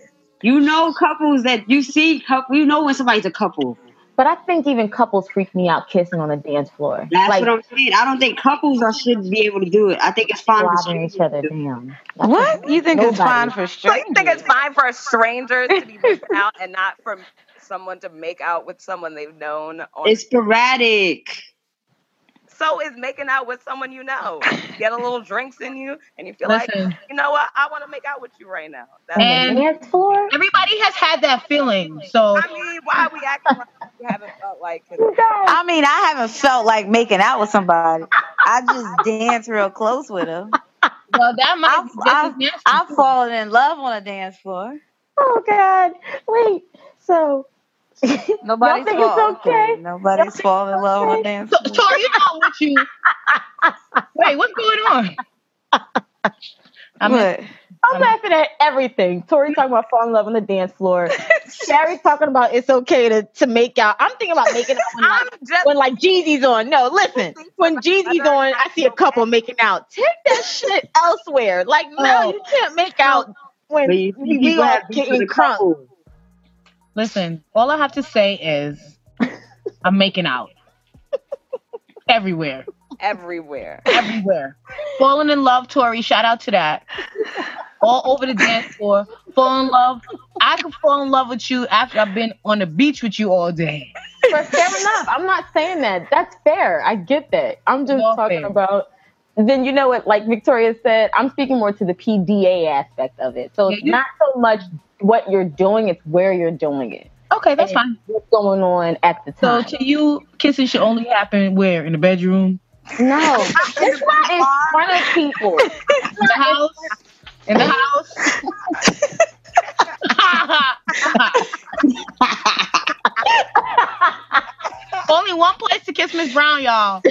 you know couples that you see couple. You know when somebody's a couple. But I think even couples freak me out kissing on the dance floor. That's like what I'm saying. I don't think couples are should be able to do it. I think it's fine for slobbing each strangers other to do it. down. That's what you think is Nobody. fine for So you think it's fine for strangers to be making out and not for someone to make out with someone they've known? On, It's sporadic. So is making out with someone you know. Get a little drinks in you, and you feel like, you know what? I want to make out with you right now. That's And- the dance floor? everybody has had that feeling. So I mean, why are we acting like we haven't felt like? I mean, I haven't felt like making out with somebody. I just dance real close with them. well, that might I've, be just as I've. I've fallen in love on a dance floor. Oh God! Wait. So Nobody's think it's okay? Nobody's think fallen in love on a dance So, floor. Tori, you know what you? Wait, what's going on? I mean, What? I'm laughing at everything. Tori talking about falling in love on the dance floor. Sheree talking about it's okay to, to make out. I'm thinking about making out when I'm like, just when like Jeezy's on. No, listen. When Jeezy's on, I see a couple making out. Take that shit elsewhere. Like no, Oh. you can't make out oh. when But you we, we all have beef getting a crunk. Listen. All I have to say is, I'm making out everywhere, everywhere. everywhere. Falling in love, Tori. Shout out to that. All over the dance floor. Fall in love. I could fall in love with you after I've been on the beach with you all day. But fair enough. I'm not saying that. That's fair. I get that. I'm just talking fair. about. Then you know what, like Victoria said, I'm speaking more to the PDA aspect of it. So Yeah, it's you- not so much what you're doing; it's where you're doing it. Okay, that's and fine. What's going on at the time? So to you, kissing should only happen where? In the bedroom? no, it's not in front of people. In the house? In the house? Only one place to kiss Miss Brown, y'all.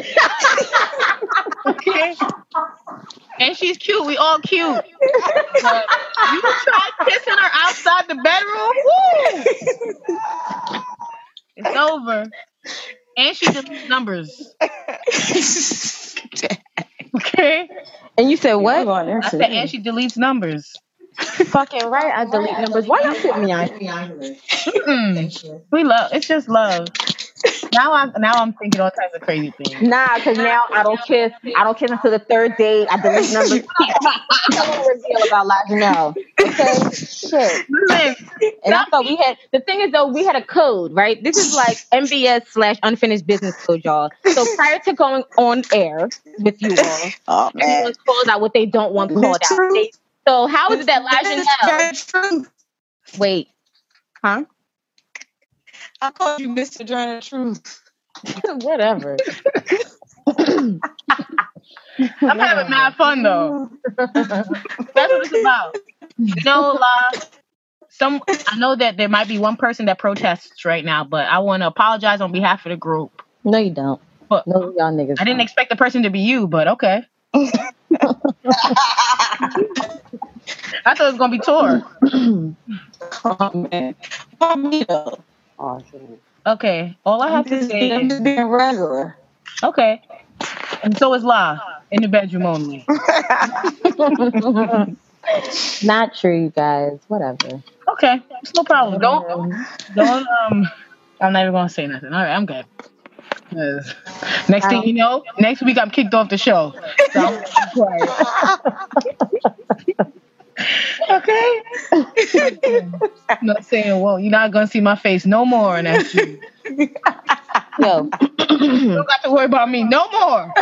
okay. And she's cute. We all cute. But you try kissing her outside the bedroom? Woo! It's over. And she deletes numbers. Okay. And you said what? I said, and she deletes numbers. Fucking right. I delete numbers. Why y'all put me on? Mm-mm. We love. It's just love. Now I'm now I'm thinking all types of crazy things. Nah, because now I don't kiss. I don't kiss until the third date. I delete numbers. I don't reveal about Laginelle. Okay, shit. Listen, And I thought we had the thing is though we had a code, right? This is like MBS slash unfinished business code, y'all. So prior to going on air with you all, Oh everyone calls out what they don't want called out. They- so how is it that Laginelle? Wait, huh? I called you Mr. Journal Truth. Whatever. I'm having mad fun though. That's what it's about. No know, La, some I know that there might be one person that protests right now, but I want to apologize on behalf of the group. No, you don't. What? No, y'all niggas. I didn't don't. expect the person to be you, but okay. I thought it was gonna be Tor. Oh man. Me though. Shit. Okay, all I I'm have to just, say I'm is just being regular. okay, and so is La in the bedroom only. Not true, you guys. Whatever. Okay, it's no problem. Don't don't um. I'm not even gonna say nothing. All right, I'm good. 'Cause Next thing you know, next week I'm kicked off the show. So I'm quiet. okay. I'm not saying, well, you're not gonna see my face no more, and that's you. Yo. You don't got to worry about me no more.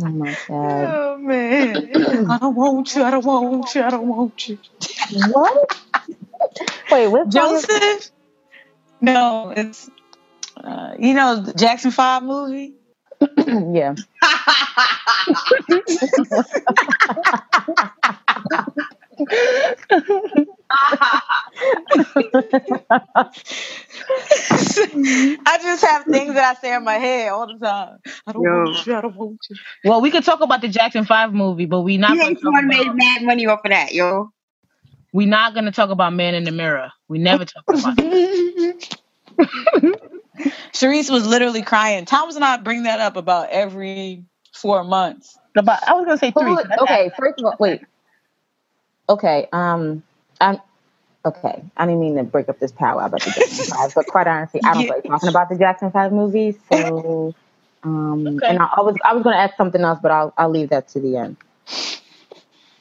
Oh my god. Oh man. I don't want you. I don't want you. I don't want you. What? Wait, what's Joseph? No, it's uh, you know the Jackson Five movie. yeah. I just have things that I say in my head all the time. I don't Yo. want you. I don't want you. Well, we could talk about the Jackson Five movie, but we not He gonna ain't talk someone made mad money off of that, yo. we not gonna talk about Man in the Mirror. We never talk about it. Sharice was literally crying. Thomas and I bring that up about every four months. About I was gonna say three. Who, so that's okay, first of all, wait. Okay, um, I'm okay. I didn't mean to break up this powwow about the Jackson Five, but quite honestly, I don't Yeah. like talking about the Jackson Five movies. So, um, Okay. and I, I was I was going to ask something else, but I'll I'll leave that to the end.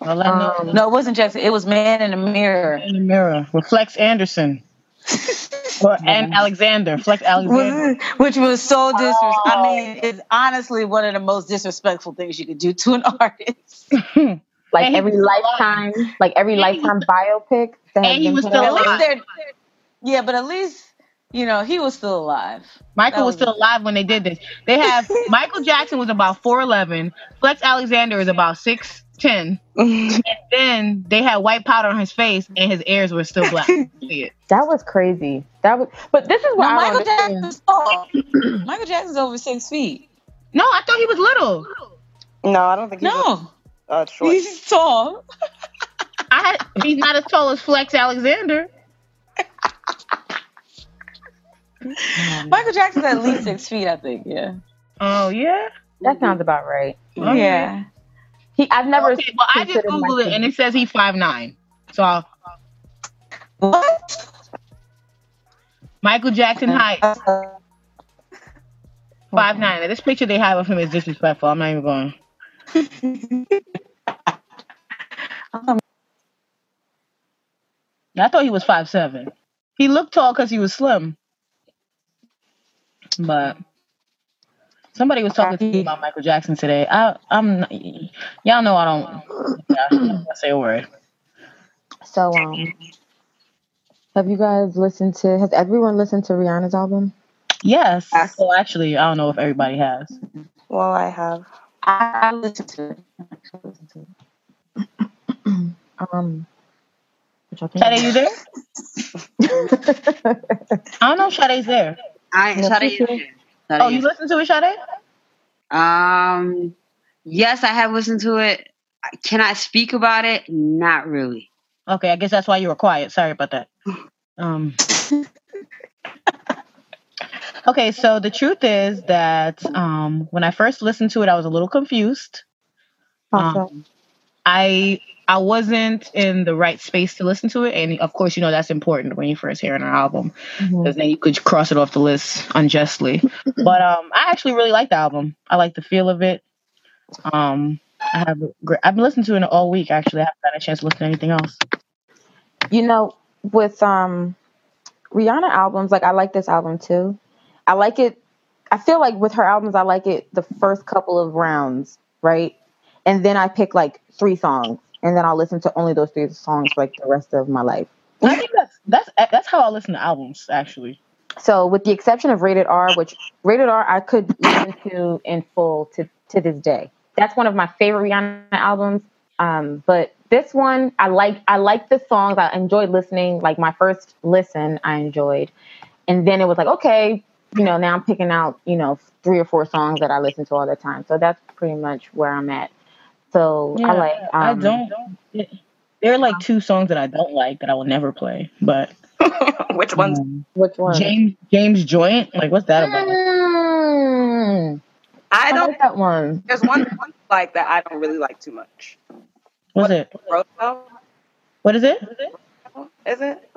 I'll let know. Um, No, it wasn't Jackson. It was Man in the Mirror. in the Mirror with Flex Anderson. Or, and Alexander. Flex Alexander. Which was so disrespectful. I oh. mean, it's honestly one of the most disrespectful things you could do to an artist. like And every was alive. lifetime, like every And he was- lifetime biopic. That and he was still out. At least alive. they're, yeah, but at least you know he was still alive. Michael was was- still alive when they did this. They have Michael Jackson was about four eleven. Flex Alexander is about six ten. And then they had white powder on his face, and his ears were still black. See it. That was crazy. That was, but this is No, what I Michael don't. Jackson's tall. Michael Jackson's over six feet. No, I thought he was little. No, I don't think he's No, uh, short. he's tall. I had, he's not as tall as Flex Alexander. Michael Jackson's at least six feet, I think. Yeah. Oh yeah. That sounds about right. Okay. Yeah. He, I've never. Okay, well I just googled it and it says he's five nine. So What? Michael Jackson height five nine. This picture they have of him is disrespectful. I'm not even going. I thought he was five seven. He looked tall because he was slim. But somebody was talking to me about Michael Jackson today. I I'm not, y'all know I don't yeah, I'm not say a word. So, um, have you guys listened to? Has everyone listened to Rihanna's album? Yes. Yes. Well actually I don't know if everybody has. Well, I have. I, I listened to it. I listened to it. Um, what y'all think? Sade, you there? I don't know if Sade's there. I No, Sade thank is you. There. Oh, you is- listen to it, Sade? Um, yes, I have listened to it. Can I speak about it? Not really. Okay, I guess that's why you were quiet. Sorry about that. Um. Okay, so the truth is that um, when I first listened to it, I was a little confused. Also, Um, I I wasn't in the right space to listen to it, and of course, you know that's important when you first hear an album, because then you could cross it off the list unjustly. but um, I actually really like the album. I like the feel of it. Um, I have I've been listening to it all week. Actually, I haven't had a chance to listen to anything else. you know, with um, Rihanna albums, like I like this album too. I like it. I feel like with her albums, I like it the first couple of rounds, right? And then I pick like three songs, and then I'll listen to only those three songs for like the rest of my life. I think that's that's that's how I listen to albums. Actually, So, with the exception of Rated R, which Rated R I could listen to in full to to this day. That's one of my favorite Rihanna albums. Um, but this one, I like I like the songs. I enjoyed listening. Like my first listen, I enjoyed, and then it was like, okay, you know, now I'm picking out you know three or four songs that I listen to all the time. So that's pretty much where I'm at. So I like. Um, I don't. There are like two songs that I don't like that I will never play. But Which one's? um, Which one? James James Joint, like what's that about? Mm, I I don't. like that one. There's one, one like that I don't really like too much. What's it? Roosevelt, What is it? is it?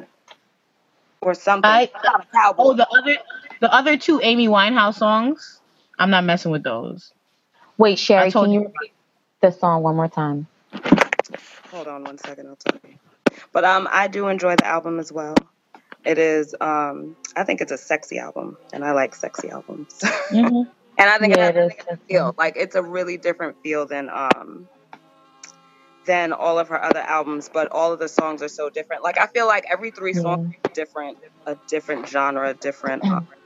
Or something. I Not a cowboy. oh the other the other two Amy Winehouse songs. I'm not messing with those. Wait, Sheree, can you you. repeat the song one more time? Hold on one second, I'll tell you. But um, I do enjoy the album as well. It is um, I think it's a sexy album, and I like sexy albums. Mhm. and I think Yeah, it it has is a feel. Like it's a really different feel than um than all of her other albums, but all of the songs are so different. Like I feel like every three songs are different, a different genre, a different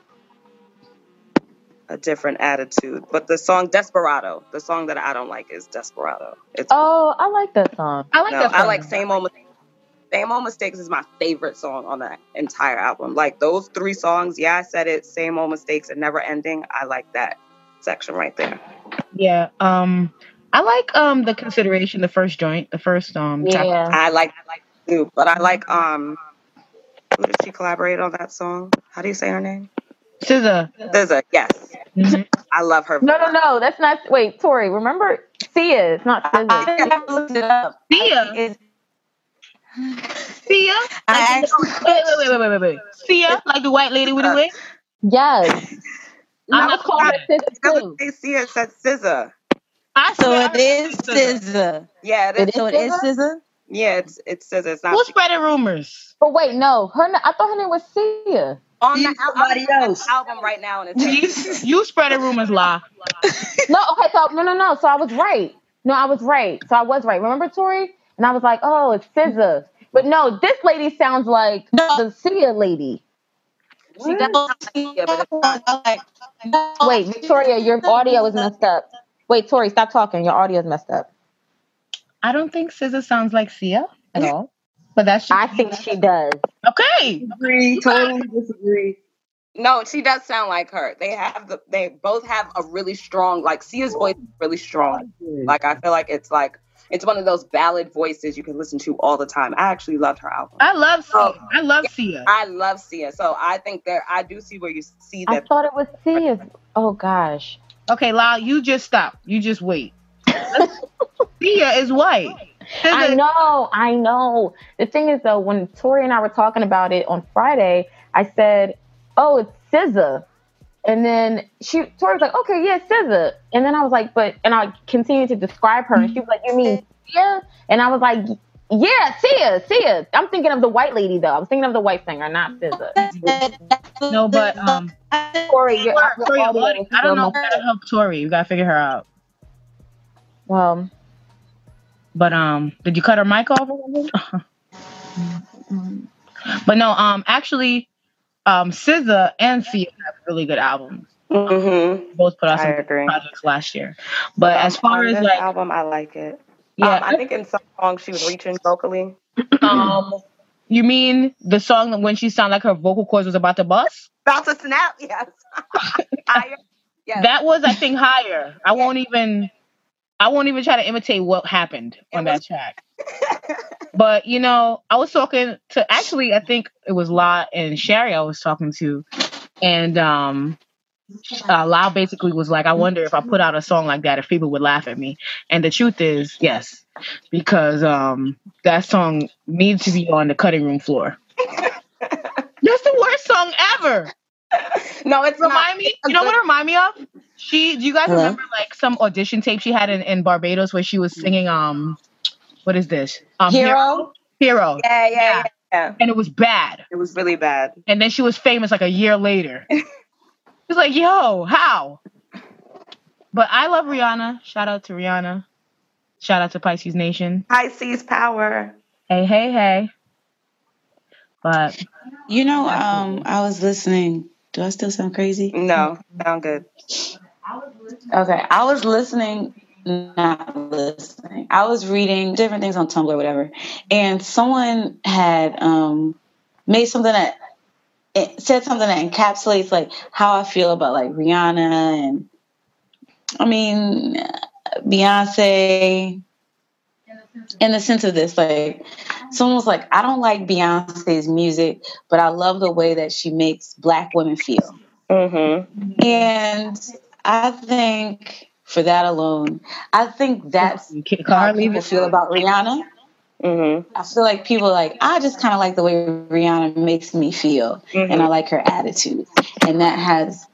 a different attitude. But the song Desperado, the song that I don't like is Desperado. It's Oh, I like that song. I like no, that. I like same old Same Old Mistakes is my favorite song on that entire album. Like those three songs, yeah, I said it, Same Old Mistakes and Never Ending. I like that section right there. Yeah. Um, I like um the consideration, the first joint, the first um. chapter. Yeah. I like I like it too, but I like um who did she collaborate on that song? How do you say her name? SZA. SZA, yes. Mhm. I love her. No, no, no. That's not. Wait, Tori. Remember, Sia. It's not SZA. I looked it up. Sia. It's, Sia. I Like, actually wait, wait, wait, wait, wait, wait. Sia, like the white lady with the wig. Yes. I'm I not was calling her The SZA other too. day, Sia said SZA. I so it is it I is heard SZA. SZA. Yeah, it It is. So it is SZA. Yeah, it's it's SZA. It's not Who's spreading rumors? But wait, no. Her. I thought her name was Sia. On the somebody I'm else. the album right now, and it's You, you spreading rumors, La. No. Okay. So no, no, no. So I was right. No, I was right. So I was right. Remember, Tori? And I was like, oh, it's SZA. But no, this lady sounds like No. the Sia lady. she does like Sia, but it's not. Wait, Victoria, your audio is messed up. Wait, Tori, stop talking. Your audio is messed up. I don't think SZA sounds like Sia at all. But that's just, I think she does. okay. Disagree. Totally disagree. No, she does sound like her. They have the they both have a really strong like Sia's voice is really strong. Like I feel like it's like it's one of those ballad voices you can listen to all the time. I actually loved her album. I love Sia. Oh. I love Sia. I love Sia, so I think there I do see where you see I thought it was Sia. Oh gosh. Okay, La, you just stop. You just wait. Sia is white. I know, I know. The thing is though, when Tori and I were talking about it on Friday, I said, "Oh, it's SZA," and then she Tori was like, "Okay, yeah, SZA," and then I was like, "But," and I continued to describe her, and she was like, "You mean Sia?" And I was like, "Yeah, Sia, Sia." I'm thinking of the white lady though. I'm thinking of the white singer, not SZA. No, but um, Tori, your, your Tori, audio I don't know messed how to help Tori. You gotta figure her out. Well, But um, did you cut her mic off? but no, um, actually, um, SZA and Sia have really good albums. Mm-hmm. Both put out some agree. projects last year. But as far as this like, album, I like it. yeah, Um, I think in some songs she was reaching vocally. um, you mean the song that when she sounded like her vocal cords was about to bust? About to snap, yes. Higher. Yes. That was, I think, higher. I won't even, I won't even try to imitate what happened on It that track. But you know, I was talking to actually, I think it was La and Sheree I was talking to, and um, uh, La basically was like, "I wonder if I put out a song like that, if people would laugh at me." And the truth is, yes, because um, that song needs to be on the cutting room floor. That's the worst song ever. No, it's not. Remind me, you know what it remind me of? She, do you guys Hello? remember like some audition tape she had in, in Barbados where she was singing um, what is this? Um, Hero? Hero. Yeah, yeah, yeah, yeah. And it was bad. It was really bad. And then she was famous like a year later. It was like, yo, how? But I love Rihanna. Shout out to Rihanna. Shout out to Pisces Nation. Pisces power. Hey, hey, hey. But You know, um, I was listening. Do I still sound crazy? No, sound good. Okay, I was listening, not listening. I was reading different things on Tumblr, whatever, and someone had um, made something that it said something that encapsulates like how I feel about like Rihanna and I mean Beyonce. In the sense of this, like someone was like, I don't like Beyonce's music, but I love the way that she makes black women feel. Mm-hmm. And I think for that alone, I think that's how people feel about Rihanna. Mm-hmm. I feel like people are like, I just kind of like the way Rihanna makes me feel, and I like her attitude, and that has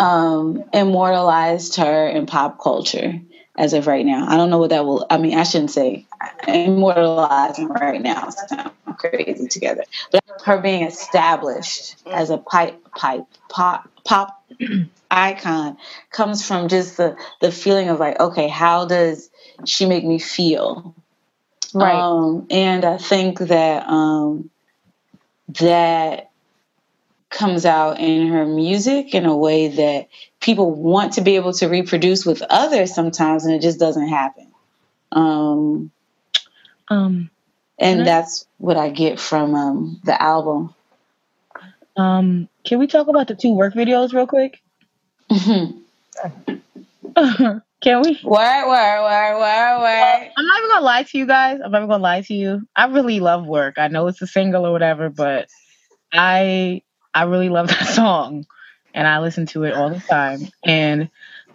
um, immortalized her in pop culture as of right now. I don't know what that will. I mean, I shouldn't say immortalizing right now. Sound crazy together, but her being established as a pipe, pipe, pop, pop icon comes from just the the feeling of like, okay, how does she make me feel? Right. Um, and I think that um, that comes out in her music in a way that people want to be able to reproduce with others sometimes, and it just doesn't happen. Um, um and Mhm. that's what I get from um, the album. Um, can we talk about the two work videos real quick? can we? word, word, word, word. I'm not even gonna lie to you guys. I'm not even gonna lie to you. I really love work. I know it's a single or whatever, but I I really love that song, and I listen to it all the time. And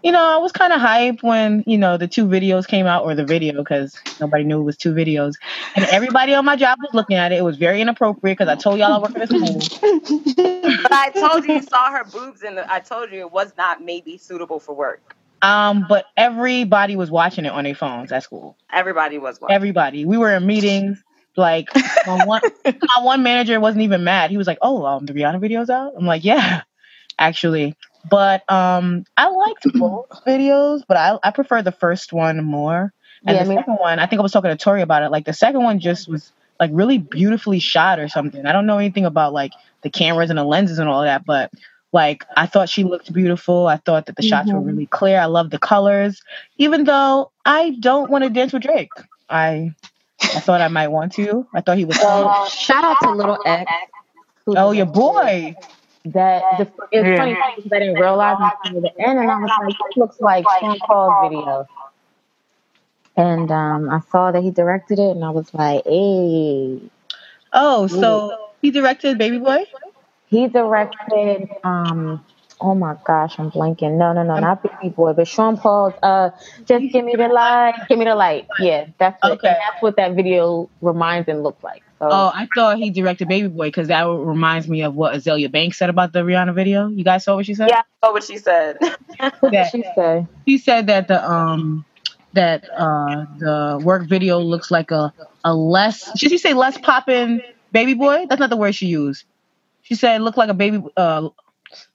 you know, I was kind of hyped when you know the two videos came out, or the video because nobody knew it was two videos, and everybody on my job was looking at it. It was very inappropriate because I told y'all I work at a school. But I told you you saw her boobs, and I told you it was not maybe suitable for work. Um, but everybody was watching it on their phones at school. Everybody was watching. Everybody. We were in meetings. Like my one, my one manager wasn't even mad. He was like, "Oh, um, the Rihanna video's out." I'm like, "Yeah, actually." But um, I liked both videos, but I I prefer the first one more. And Yeah, the second one, I think I was talking to Tori about it. Like the second one just was like really beautifully shot or something. I don't know anything about like the cameras and the lenses and all that, but like I thought she looked beautiful. I thought that the shots were Mhm. really clear. I love the colors. Even though I don't want to dance with Drake. I I thought I might want to. I thought he was Well, shout out to Little X. who Oh your boy. That the, it's Yeah. funny because I didn't realize until the end, and I was like, "This looks like Sean Paul's video." And um, I saw that he directed it, and I was like, "Hey." Oh, so he directed Baby Boy? He directed um oh my gosh, I'm blanking. No, no, no, not Baby Boy, but Sean Paul's uh Just Give Me the Light. Give me the light. Yeah, that's what Okay. that's what that video reminds and looks like. So Oh, I thought he directed Baby Boy because that reminds me of what Azealia Banks said about the Rihanna video. You guys saw what she said? Yeah, I know what she said. what did she say? She said that the um that uh the work video looks like a a less should she say less poppin' baby boy? That's not the word she used. She said it looked like a baby uh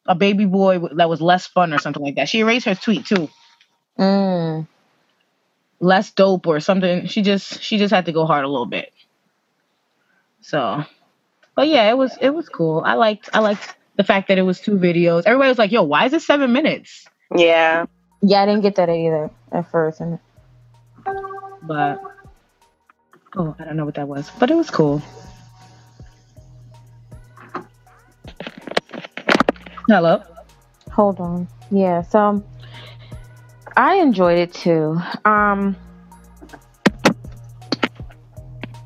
a baby boy that was less fun or something like that. She erased her tweet too. Mm. less dope or something. She just she just had to go hard a little bit. So, but yeah, it was it was cool. I liked I liked the fact that it was two videos. Everybody was like, "Yo, why is it seven minutes?" yeah. Yeah, I didn't get that either at first. And But oh, I don't know what that was, but it was cool. Hello. hold on. Yeah, so I enjoyed it too. Um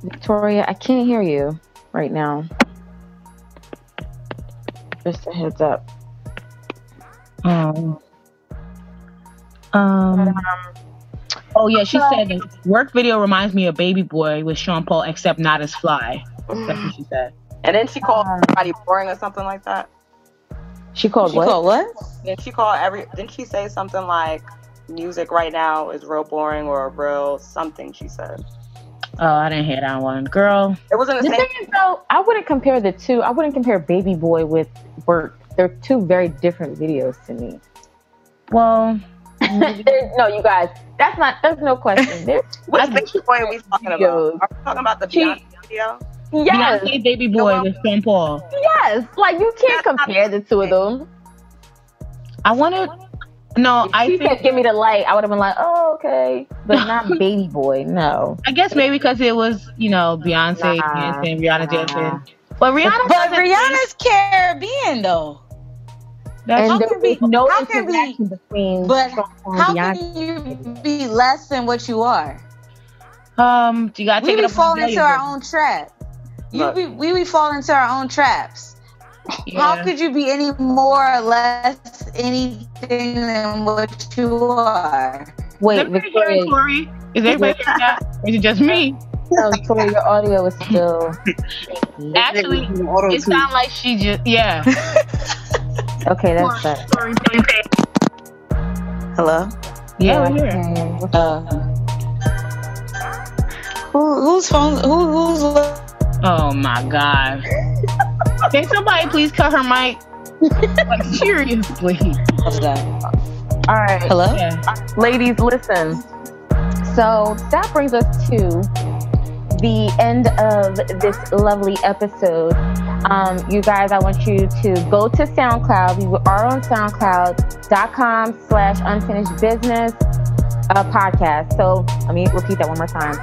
Victoria, I can't hear you right now. Just a heads up. Um. Um. Oh yeah, she said work video reminds me of Baby Boy with Sean Paul, except not as fly. That's what she said. And then she called everybody boring or something like that. She called She what? called what? Didn't she call every? Didn't she say something like music right now is real boring or real something? She said Oh, I didn't hear that one, girl. it wasn't the The same. thing is, though, I wouldn't compare the two. I wouldn't compare Baby Boy with Work. They're two very different videos to me. Well, no, you guys, that's not. There's no question. There's, Which I- baby boy are we talking about? Are we talking about the She- Beyonce video? Yes, Beyonce Baby Boy with Sean Paul. yes. Like you can't compare the two of them. I wanted. No, If I she think. said, "Give me the light," I would have been like, "Oh, okay," but not Baby Boy. No. I guess maybe because it was, you know, Beyonce Nah, dancing, Rihanna nah. dancing. But Rihanna, But doesn't- Rihanna's Caribbean though. That's, And How can we- no how can we- between but How can you be less than what you are? um, you gotta We take be it up falling into our own trap. You be, we be falling into our own traps. How could you be any more or less anything than what you are? Wait, everybody Victoria, hearing Tori? Is everybody hearing that? Or is it just me? no, Victoria, your audio is still. Actually, it sounds like she just yeah. Okay, that's better. Tori, please. Hello. Yeah, we're here. Uh, who, whose phone? Who, who's? Oh my god. Can somebody please cut her mic? Like seriously. What's that? All right. Hello. Yeah. ladies, listen. So that brings us to the end of this lovely episode. Um, you guys, I want you to go to SoundCloud. We are on SoundCloud.com slash unfinished business uh, podcast. So let me repeat that one more time.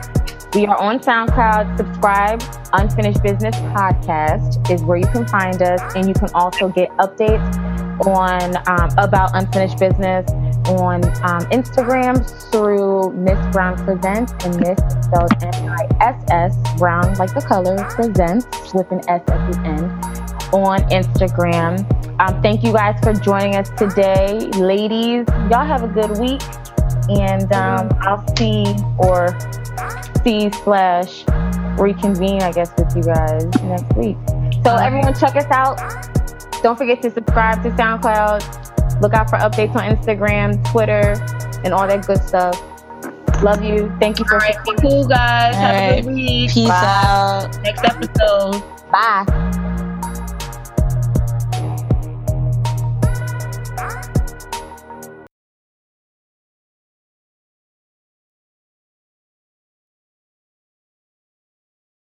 We are on SoundCloud. Subscribe. Unfinished Business Podcast is where you can find us, and you can also get updates on um, about Unfinished Business on um, Instagram through Miss Brown Presents and Miss spelled M-I-S-S Brown like the color presents with an S at the end on Instagram. Um, thank you guys for joining us today, ladies. Y'all have a good week, and um, I'll see or see slash reconvene, I guess, with you guys next week. So everyone, check us out. Don't forget to subscribe to SoundCloud. Look out for updates on Instagram, Twitter, and all that good stuff. Love you. Thank you for All right, cool, guys. All Have a good week. Peace Bye. out. Next episode. Bye.